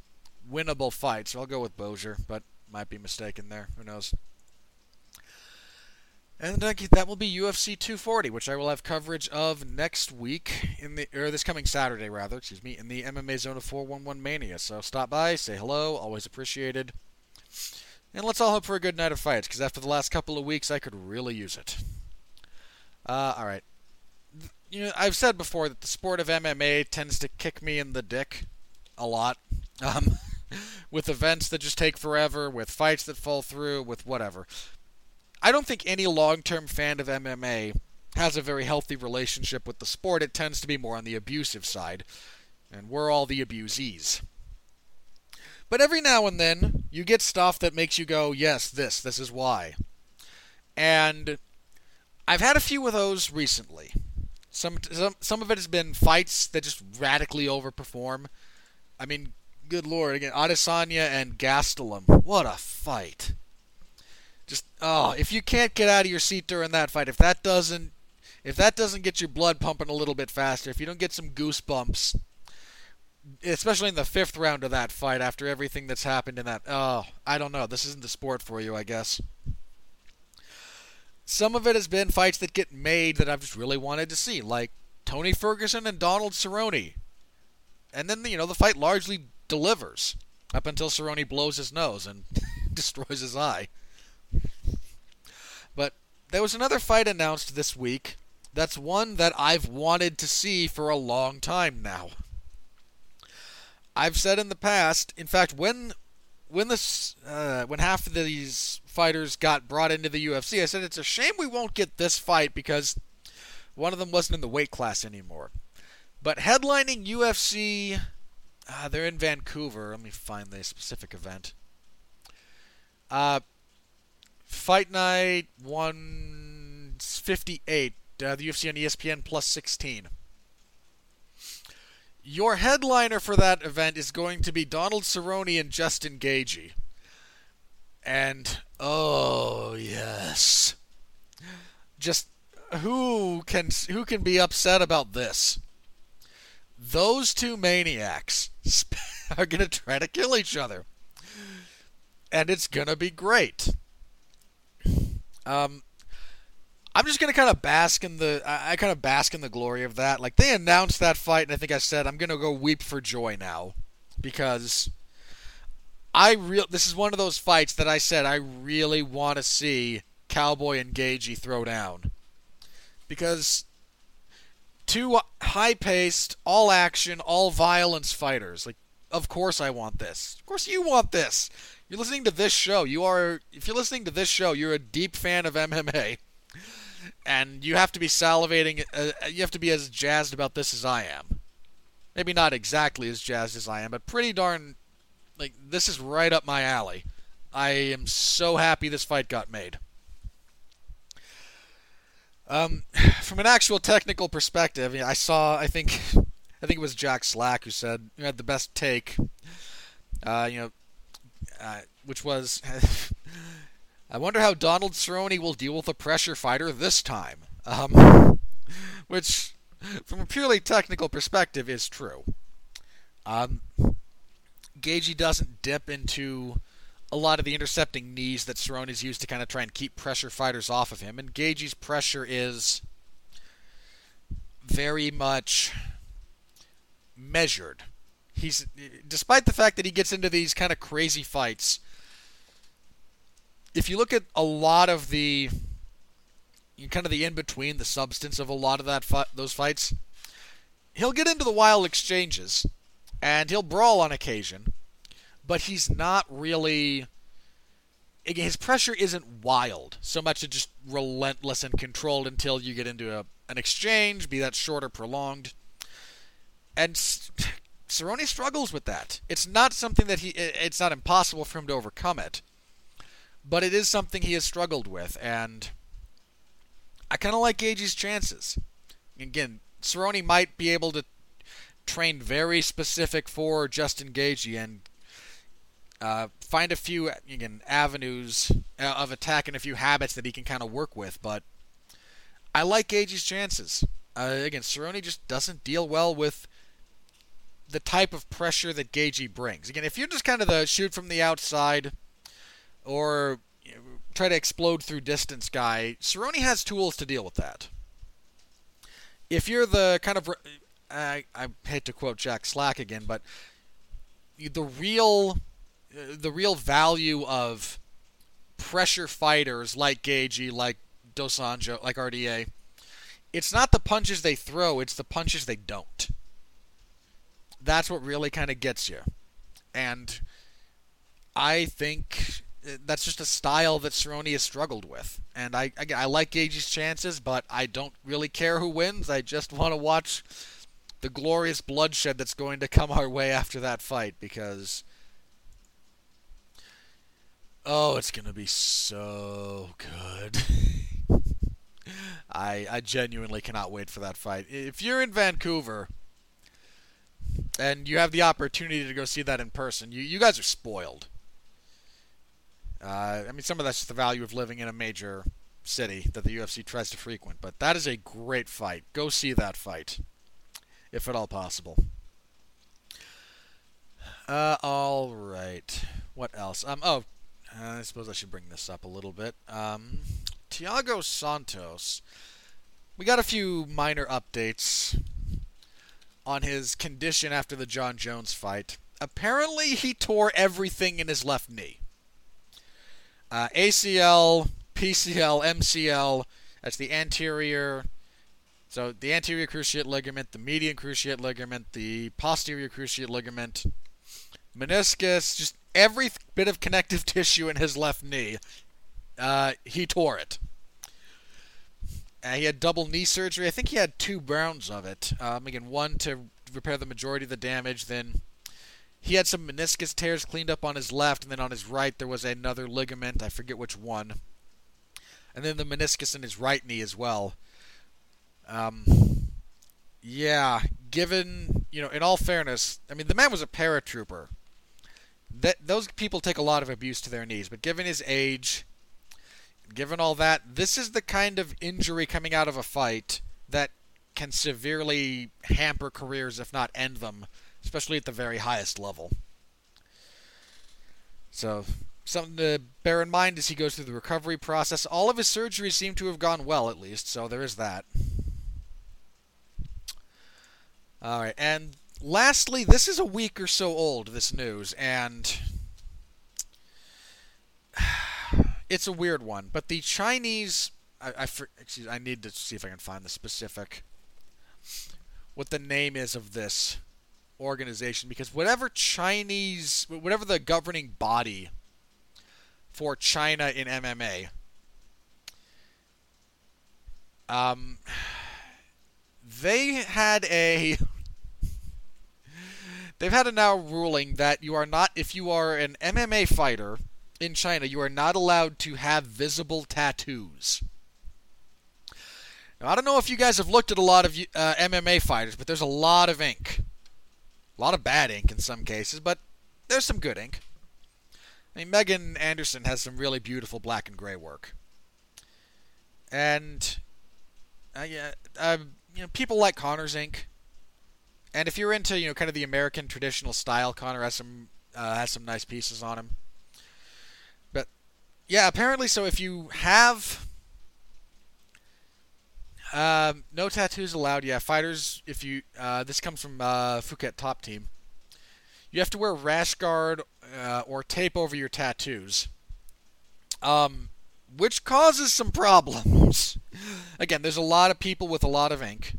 [SPEAKER 1] winnable fights. So I'll go with Boser, but might be mistaken there. Who knows? And that will be UFC 240, which I will have coverage of next week in the or this coming Saturday rather, excuse me, in the MMA Zone of 411 Mania. So stop by, say hello, always appreciated. And let's all hope for a good night of fights, because after the last couple of weeks, I could really use it. Uh, all right. You know, I've said before that the sport of MMA tends to kick me in the dick a lot. Um, [LAUGHS] with events that just take forever, with fights that fall through, with whatever. I don't think any long-term fan of MMA has a very healthy relationship with the sport. It tends to be more on the abusive side, and we're all the abusees. But every now and then, you get stuff that makes you go, yes, this, this is why. And I've had a few of those recently. Some, some, some of it has been fights that just radically overperform. I mean, good lord, again, Adesanya and Gastelum. What a fight. Just oh, if you can't get out of your seat during that fight, if that doesn't if that doesn't get your blood pumping a little bit faster, if you don't get some goosebumps, especially in the fifth round of that fight after everything that's happened in that, oh, I don't know. This isn't the sport for you, I guess. Some of it has been fights that get made that I've just really wanted to see, like Tony Ferguson and Donald Cerrone. And then, you know, the fight largely delivers up until Cerrone blows his nose and [LAUGHS] destroys his eye. But there was another fight announced this week. That's one that I've wanted to see for a long time now. I've said in the past, in fact, when when this uh, when half of these fighters got brought into the UFC, I said it's a shame we won't get this fight because one of them wasn't in the weight class anymore. But headlining UFC, uh, they're in Vancouver. Let me find the specific event. Uh, Fight Night 158, uh, the UFC on ESPN plus 16. Your headliner for that event is going to be Donald Cerrone and Justin Gaethje. And oh yes, just who can who can be upset about this? Those two maniacs [LAUGHS] are going to try to kill each other, and it's going to be great. Um, I'm just gonna kind of bask in the I, kind of bask in the glory of that. Like they announced that fight, and I think I said I'm gonna go weep for joy now because I real this is one of those fights that I said I really want to see Cowboy and Gaethje throw down because two high-paced, all-action, all-violence fighters. Like, of course I want this. Of course you want this you're listening to this show, you are if you're listening to this show, you're a deep fan of MMA, and you have to be salivating. Uh, you have to be as jazzed about this as I am. Maybe not exactly as jazzed as I am, but pretty darn like this is right up my alley. I am so happy this fight got made. Um, [SIGHS] from an actual technical perspective, I saw. I think, [LAUGHS] I think it was Jack Slack who said you had the best take. Uh, you know, uh, which was, [LAUGHS] I wonder how Donald Cerrone will deal with a pressure fighter this time. Um, [LAUGHS] which, from a purely technical perspective, is true. Um, Gaethje doesn't dip into a lot of the intercepting knees that Cerrone's used to kind of try and keep pressure fighters off of him, and Gaethje's pressure is very much measured he's despite the fact that he gets into these kind of crazy fights. If you look at a lot of the kind of the in between, the substance of a lot of that those fights, he'll get into the wild exchanges and he'll brawl on occasion, but he's not really again, his pressure isn't wild so much as just relentless and controlled until you get into a, an exchange, be that short or prolonged. And Cerrone struggles with that. It's not something that he. It's not impossible for him to overcome it, but it is something he has struggled with, and I kind of like Gaethje's chances. Again, Cerrone might be able to train very specific for Justin Gaethje and uh, find a few again avenues uh, of attack and a few habits that he can kind of work with, but I like Gaethje's chances. Uh, again, Cerrone just doesn't deal well with the type of pressure that Gaethje brings. Again, if you're just kind of the shoot from the outside or you know, try to explode through distance guy, Cerrone has tools to deal with that. If you're the kind of I, I hate to quote Jack Slack again, but the real the real value of pressure fighters like Gaethje, like Dos Anjos, like RDA, it's not the punches they throw, it's the punches they don't that's what really kind of gets you. And I think eh, that's just a style that Cerrone has struggled with. And I, I, I like Gaethje's chances, but I don't really care who wins. I just want to watch the glorious bloodshed that's going to come our way after that fight because oh, it's to be so good. I I genuinely cannot wait for that fight. If you're in Vancouver, and you have the opportunity to go see that in person. You you guys are spoiled. Uh, I mean, some of that's just the value of living in a major city that the UFC tries to frequent, but that is a great fight. Go see that fight, if at all possible. Uh, all right. What else? Um, oh, I suppose I should bring this up a little bit. Um, Thiago Santos. We got a few minor updates on his condition after the Jon Jones fight. Apparently, he tore everything in his left knee. Uh, ACL, PCL, MCL. That's the anterior. So the anterior cruciate ligament, the median cruciate ligament, the posterior cruciate ligament, meniscus, just every bit of connective [LAUGHS] tissue in his left knee. Uh, he tore it. Uh, he had double knee surgery. I think he had two rounds of it. Um, again, one to repair the majority of the damage. Then he had some meniscus tears cleaned up on his left, and then on his right there was another ligament. I forget which one. And then the meniscus in his right knee as well. Um, yeah, given you know, in all fairness, I mean the man was a paratrooper. That those people take a lot of abuse to their knees, but given his age given all that, this is the kind of injury coming out of a fight that can severely hamper careers, if not end them, especially at the very highest level. So, something to bear in mind as he goes through the recovery process. All of his surgeries seem to have gone well, at least, so there is that. Alright, and lastly, this is a week or so old, this news, and [SIGHS] it's a weird one, but the Chinese. I, I, excuse, I need to see if I can find the specific. What the name is of this organization, because whatever Chinese. Whatever the governing body for China in MMA. Um, [SIGHS] they had a they've had a now ruling that you are not if you are an MMA fighter in China, you are not allowed to have visible tattoos. Now, I don't know if you guys have looked at a lot of uh, MMA fighters, but there's a lot of ink. A lot of bad ink in some cases, but there's some good ink. I mean, Megan Anderson has some really beautiful black and gray work. And, uh, yeah, uh, you know, people like Conor's ink. And if you're into, you know, kind of the American traditional style, Conor has some uh, has some nice pieces on him But yeah, apparently, so if you have um, no tattoos allowed, yeah, fighters. If you uh, this comes from uh, Phuket Top Team, you have to wear rash guard uh, or tape over your tattoos, um, which causes some problems. [LAUGHS] Again, there's a lot of people with a lot of ink,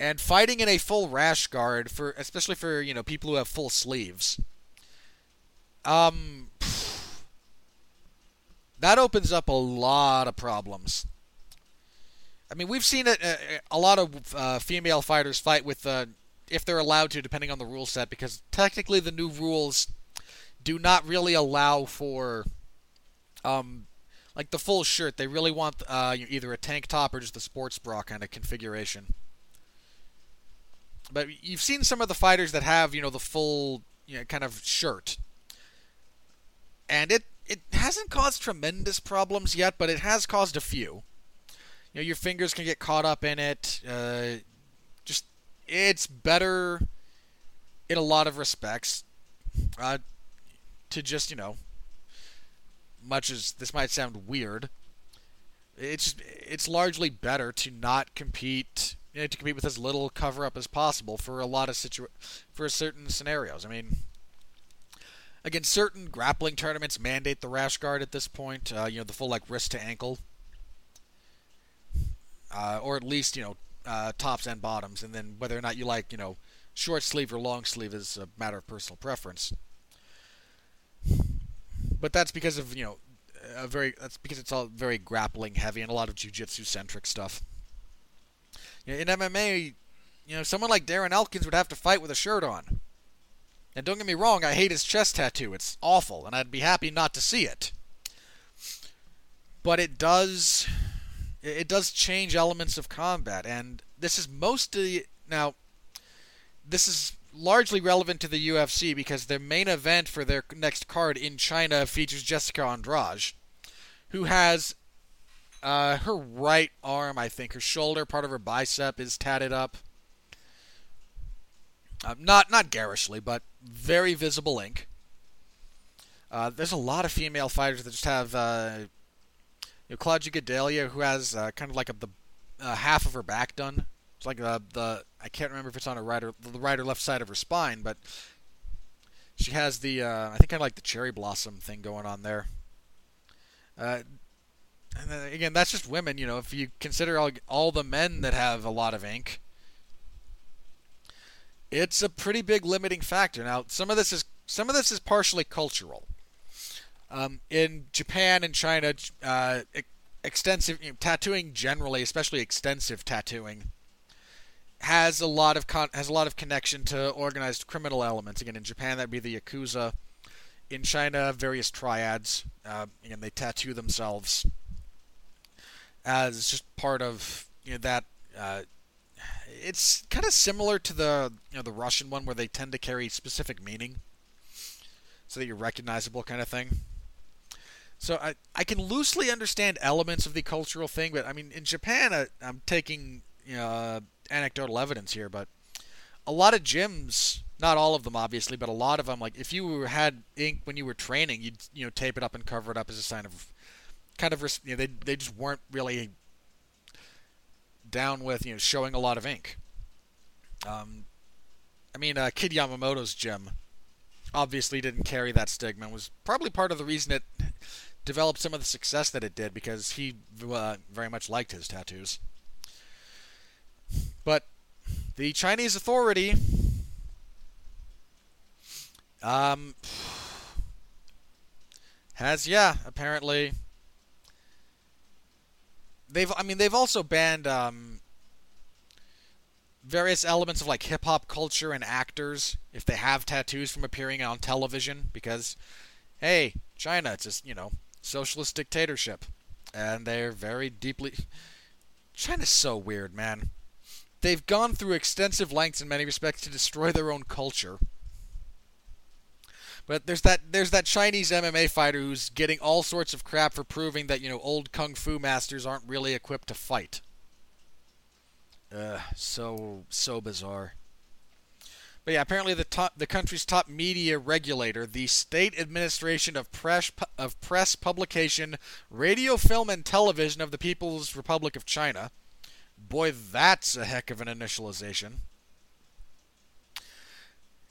[SPEAKER 1] and fighting in a full rash guard for, especially for you know people who have full sleeves. Um, that opens up a lot of problems. I mean, we've seen uh, a lot of uh, female fighters fight with, uh, if they're allowed to, depending on the rule set, because technically the new rules do not really allow for, um, like the full shirt. They really want uh, either a tank top or just the sports bra kind of configuration. But you've seen some of the fighters that have, you know, the full, you know, kind of shirt, and it it hasn't caused tremendous problems yet, but it has caused a few. you know your fingers can get caught up in it. Uh, just it's better in a lot of respects uh, to just you know much as this might sound weird it's it's largely better to not compete you know, to compete with as little cover up as possible for a lot of situ for certain scenarios. I mean, again, certain grappling tournaments mandate the rash guard at this point. Uh, you know, the full like wrist to ankle, uh, or at least you know uh, tops and bottoms, and then whether or not you like you know short sleeve or long sleeve is a matter of personal preference. But that's because of you know a very that's because it's all very grappling heavy and a lot of jujitsu centric stuff. You know, in MMA, you know, someone like Darren Elkins would have to fight with a shirt on. And don't get me wrong, I hate his chest tattoo. It's awful, and I'd be happy not to see it. But it does it does change elements of combat, and this is mostly now this is largely relevant to the UFC because their main event for their next card in China features Jessica Andrade, who has uh, her right arm, I think, her shoulder, part of her bicep is tatted up. Uh, not not garishly, but very visible ink. Uh, there's a lot of female fighters that just have uh, you know, Claudia Gadelha, who has uh, kind of like a, the uh, half of her back done. It's like the the I can't remember if it's on her right or the right or left side of her spine, but she has the uh, I think kind of like the cherry blossom thing going on there. And then, again, that's just women. You know, if you consider all, all the men that have a lot of ink, it's a pretty big limiting factor. Now, some of this is some of this is partially cultural. Um, in Japan and China, uh, extensive you know, tattooing generally, especially extensive tattooing, has a lot of con- has a lot of connection to organized criminal elements. Again, in Japan, that'd be the yakuza. In China, various triads. Uh, again, they tattoo themselves as just part of you know that. Uh, it's kind of similar to the you know the Russian one where they tend to carry specific meaning, so that you're recognizable, kind of thing. So I I can loosely understand elements of the cultural thing, but I mean in Japan I, am taking you know, uh, anecdotal evidence here, but a lot of gyms, not all of them obviously, but a lot of them, like if you had ink when you were training, you'd you know tape it up and cover it up as a sign of kind of you know they they just weren't really down with you know showing a lot of ink. Um, I mean, uh, Kid Yamamoto's gym obviously didn't carry that stigma. and Was probably part of the reason it developed some of the success that it did because he uh, very much liked his tattoos. But the Chinese authority um, has yeah apparently they've I mean they've also banned um, various elements of like hip hop culture and actors if they have tattoos from appearing on television because hey China it's just you know socialist dictatorship. And they're very deeply China's so weird man. They've gone through extensive lengths in many respects to destroy their own culture but there's that there's that Chinese MMA fighter who's getting all sorts of crap for proving that you know old kung fu masters aren't really equipped to fight. Uh, so so bizarre. But yeah, apparently the top, the country's top media regulator, the State Administration of Press of Press Publication, Radio, Film, and Television of the People's Republic of China. Boy, that's a heck of an initialization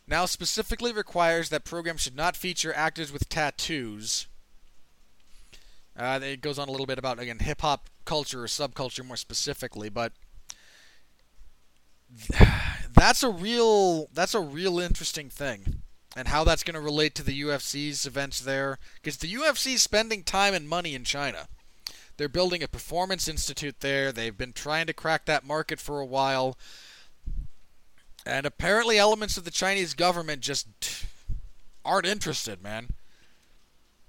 [SPEAKER 1] now specifically requires that programs should not feature actors with tattoos. Uh, it goes on a little bit about again hip hop culture or subculture more specifically, but [SIGHS] that's a real that's a real interesting thing, and how that's going to relate to the UFC's events there, because the UFC is spending time and money in China. They're building a performance institute there. They've been trying to crack that market for a while. And apparently, elements of the Chinese government just aren't interested, man.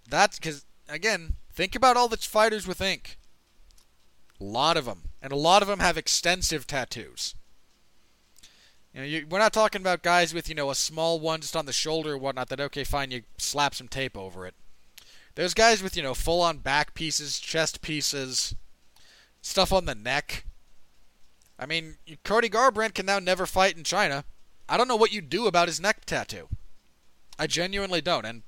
[SPEAKER 1] That's because, again, think about all the fighters with ink. A lot of them. And a lot of them have extensive tattoos. You know, you, we're not talking about guys with, you know, a small one just on the shoulder or whatnot that, okay, fine, you slap some tape over it. There's guys with, you know, full on back pieces, chest pieces, stuff on the neck. I mean, Cody Garbrandt can now never fight in China. I don't know what you do about his neck tattoo. I genuinely don't. And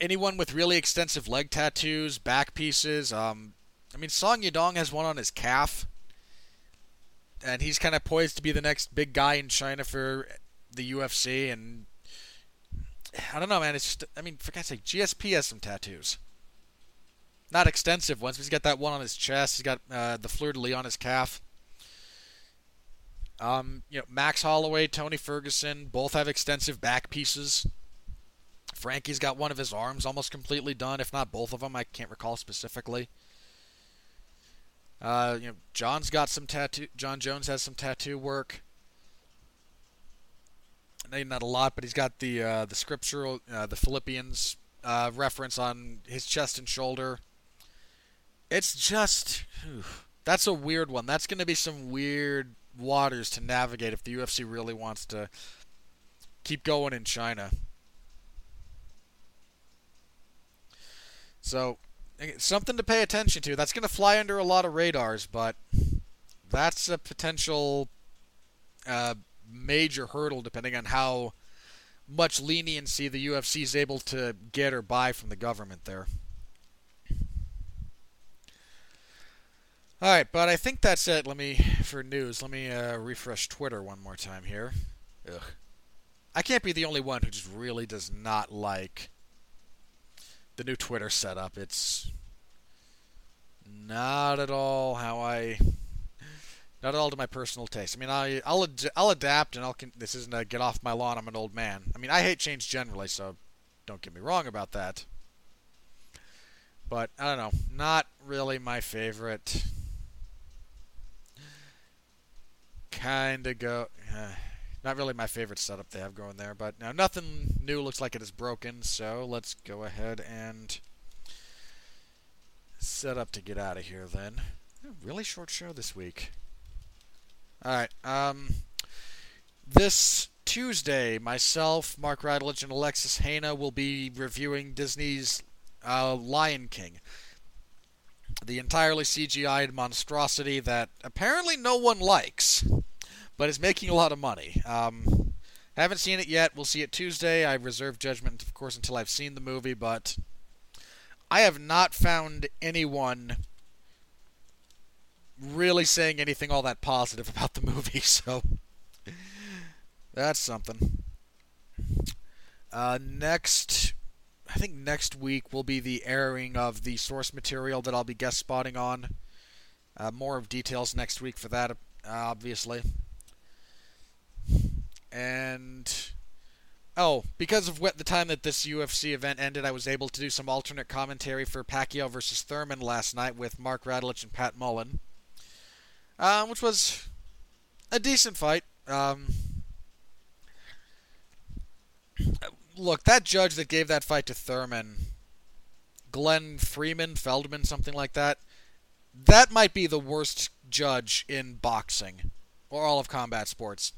[SPEAKER 1] anyone with really extensive leg tattoos, back pieces, um, I mean, Song Yadong has one on his calf, and he's kind of poised to be the next big guy in China for the UFC. And I don't know, man. It's just, I mean, for God's sake, GSP has some tattoos. Not extensive ones. He's got that one on his chest. He's got uh, the fleur de lis on his calf. Um, you know, Max Holloway, Tony Ferguson, both have extensive back pieces. Frankie's got one of his arms almost completely done, if not both of them. I can't recall specifically. Uh, you know, Jon's got some tattoo. Jon Jones has some tattoo work. Maybe not a lot, but he's got the uh, the scriptural, uh, the Philippians uh, reference on his chest and shoulder. It's just whew, that's a weird one. That's going to be some weird waters to navigate if the UFC really wants to keep going in China. So, something to pay attention to. That's going to fly under a lot of radars, but that's a potential uh, major hurdle depending on how much leniency the UFC is able to get or buy from the government there. All right, but I think that's it. Let me for news. Let me uh, refresh Twitter one more time here. Ugh. I can't be the only one who just really does not like the new Twitter setup. It's not at all how I, not at all to my personal taste. I mean, I I'll ad- I'll adapt and I'll. Con- this isn't a get off my lawn. I'm an old man. I mean, I hate change generally, so don't get me wrong about that. But I don't know, not really my favorite kind of go. Uh, not really my favorite setup they have going there, but now nothing new looks like it is broken, so let's go ahead and set up to get out of here then. Really short show this week. Alright, um, this Tuesday, myself, Mark Radulich, and Alexis Hejna will be reviewing Disney's uh, Lion King the entirely CGI'd monstrosity that apparently no one likes, but is making a lot of money. Um, haven't seen it yet. We'll see it Tuesday. I reserve judgment, of course, until I've seen the movie, but I have not found anyone really saying anything all that positive [LAUGHS] about the movie, [LAUGHS] so that's something. Uh, next I think next week will be the airing of the source material that I'll be guest spotting on. Uh, more of details next week for that, obviously. And oh, because of what the time that this UFC event ended, I was able to do some alternate commentary for Pacquiao versus Thurman last night with Mark Radulich and Pat Mullen, uh, which was a decent fight. Um, look, that judge that gave that fight to Thurman, Glenn Freeman, Feldman, something like that, that might be the worst judge in boxing or all of combat sports.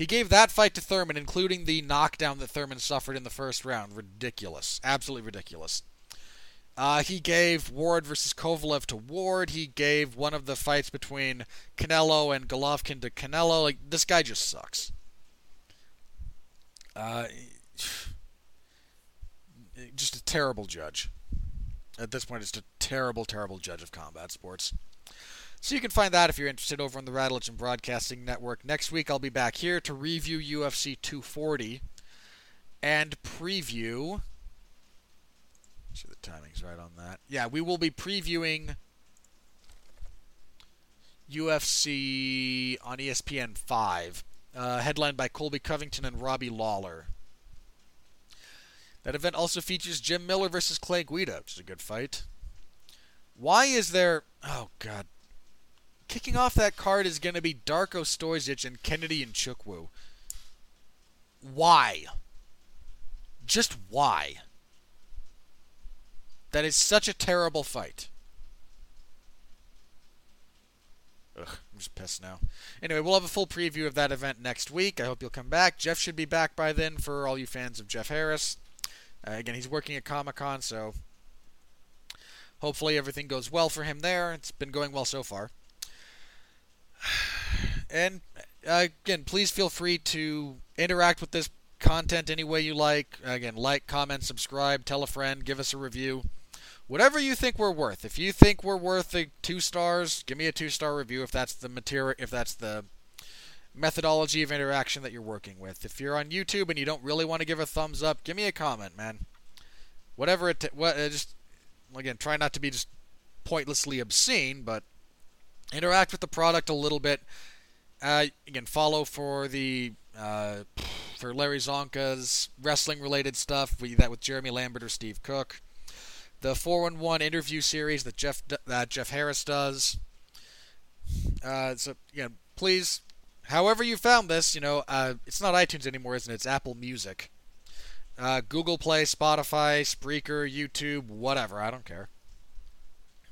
[SPEAKER 1] He gave that fight to Thurman, including the knockdown that Thurman suffered in the first round. Ridiculous. Absolutely ridiculous. Uh, he gave Ward versus Kovalev to Ward. He gave one of the fights between Canelo and Golovkin to Canelo. Like, this guy just sucks. Uh, [SIGHS] just a terrible judge. At this point, it's a terrible, terrible judge of combat sports. So you can find that if you're interested over on the and Broadcasting Network. Next week, I'll be back here to review UFC 240 and preview. See the timing's right on that. Yeah, we will be previewing UFC on ESPN 5, uh, headlined by Colby Covington and Robbie Lawler. That event also features Jim Miller versus Clay Guida, which is a good fight. Why is there. Oh, God. Kicking off that card is going to be Darko Stosic and Kennedy Nzechukwu. Why? Just why? That is such a terrible fight. Ugh, I'm just pissed now. Anyway, we'll have a full preview of that event next week. I hope you'll come back. Jeff should be back by then for all you fans of Jeff Harris. Uh, again, he's working at Comic Con, so Hopefully, everything goes well for him there. It's been going well so far. And uh, again, please feel free to interact with this content any way you like. Again, like, comment, subscribe, tell a friend, give us a review. Whatever you think we're worth. If you think we're worth the two stars, give me a two star review if that's the material if that's the methodology of interaction that you're working with. If you're on YouTube and you don't really want to give a thumbs up, give me a comment, man. Whatever it t- what uh, just again, try not to be just pointlessly obscene, but interact with the product a little bit. Uh, again, follow for the uh, for Larry Csonka's wrestling related stuff. We that with Jeremy Lambert or Steve Cook. The 411 interview series that Jeff that Jeff Harris does. Uh, so you please, however you found this, you know, uh, it's not iTunes anymore, isn't it? It's Apple Music. Uh, Google Play, Spotify, Spreaker, YouTube, whatever. I don't care.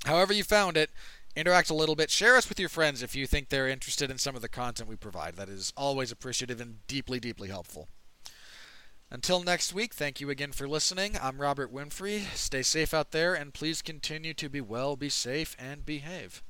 [SPEAKER 1] However you found it, interact a little bit. Share us with your friends if you think they're interested in some of the content we provide. That is always appreciative and deeply, deeply helpful. Until next week, thank you again for listening. I'm Robert Winfree. Stay safe out there, and please continue to be well, be safe, and behave.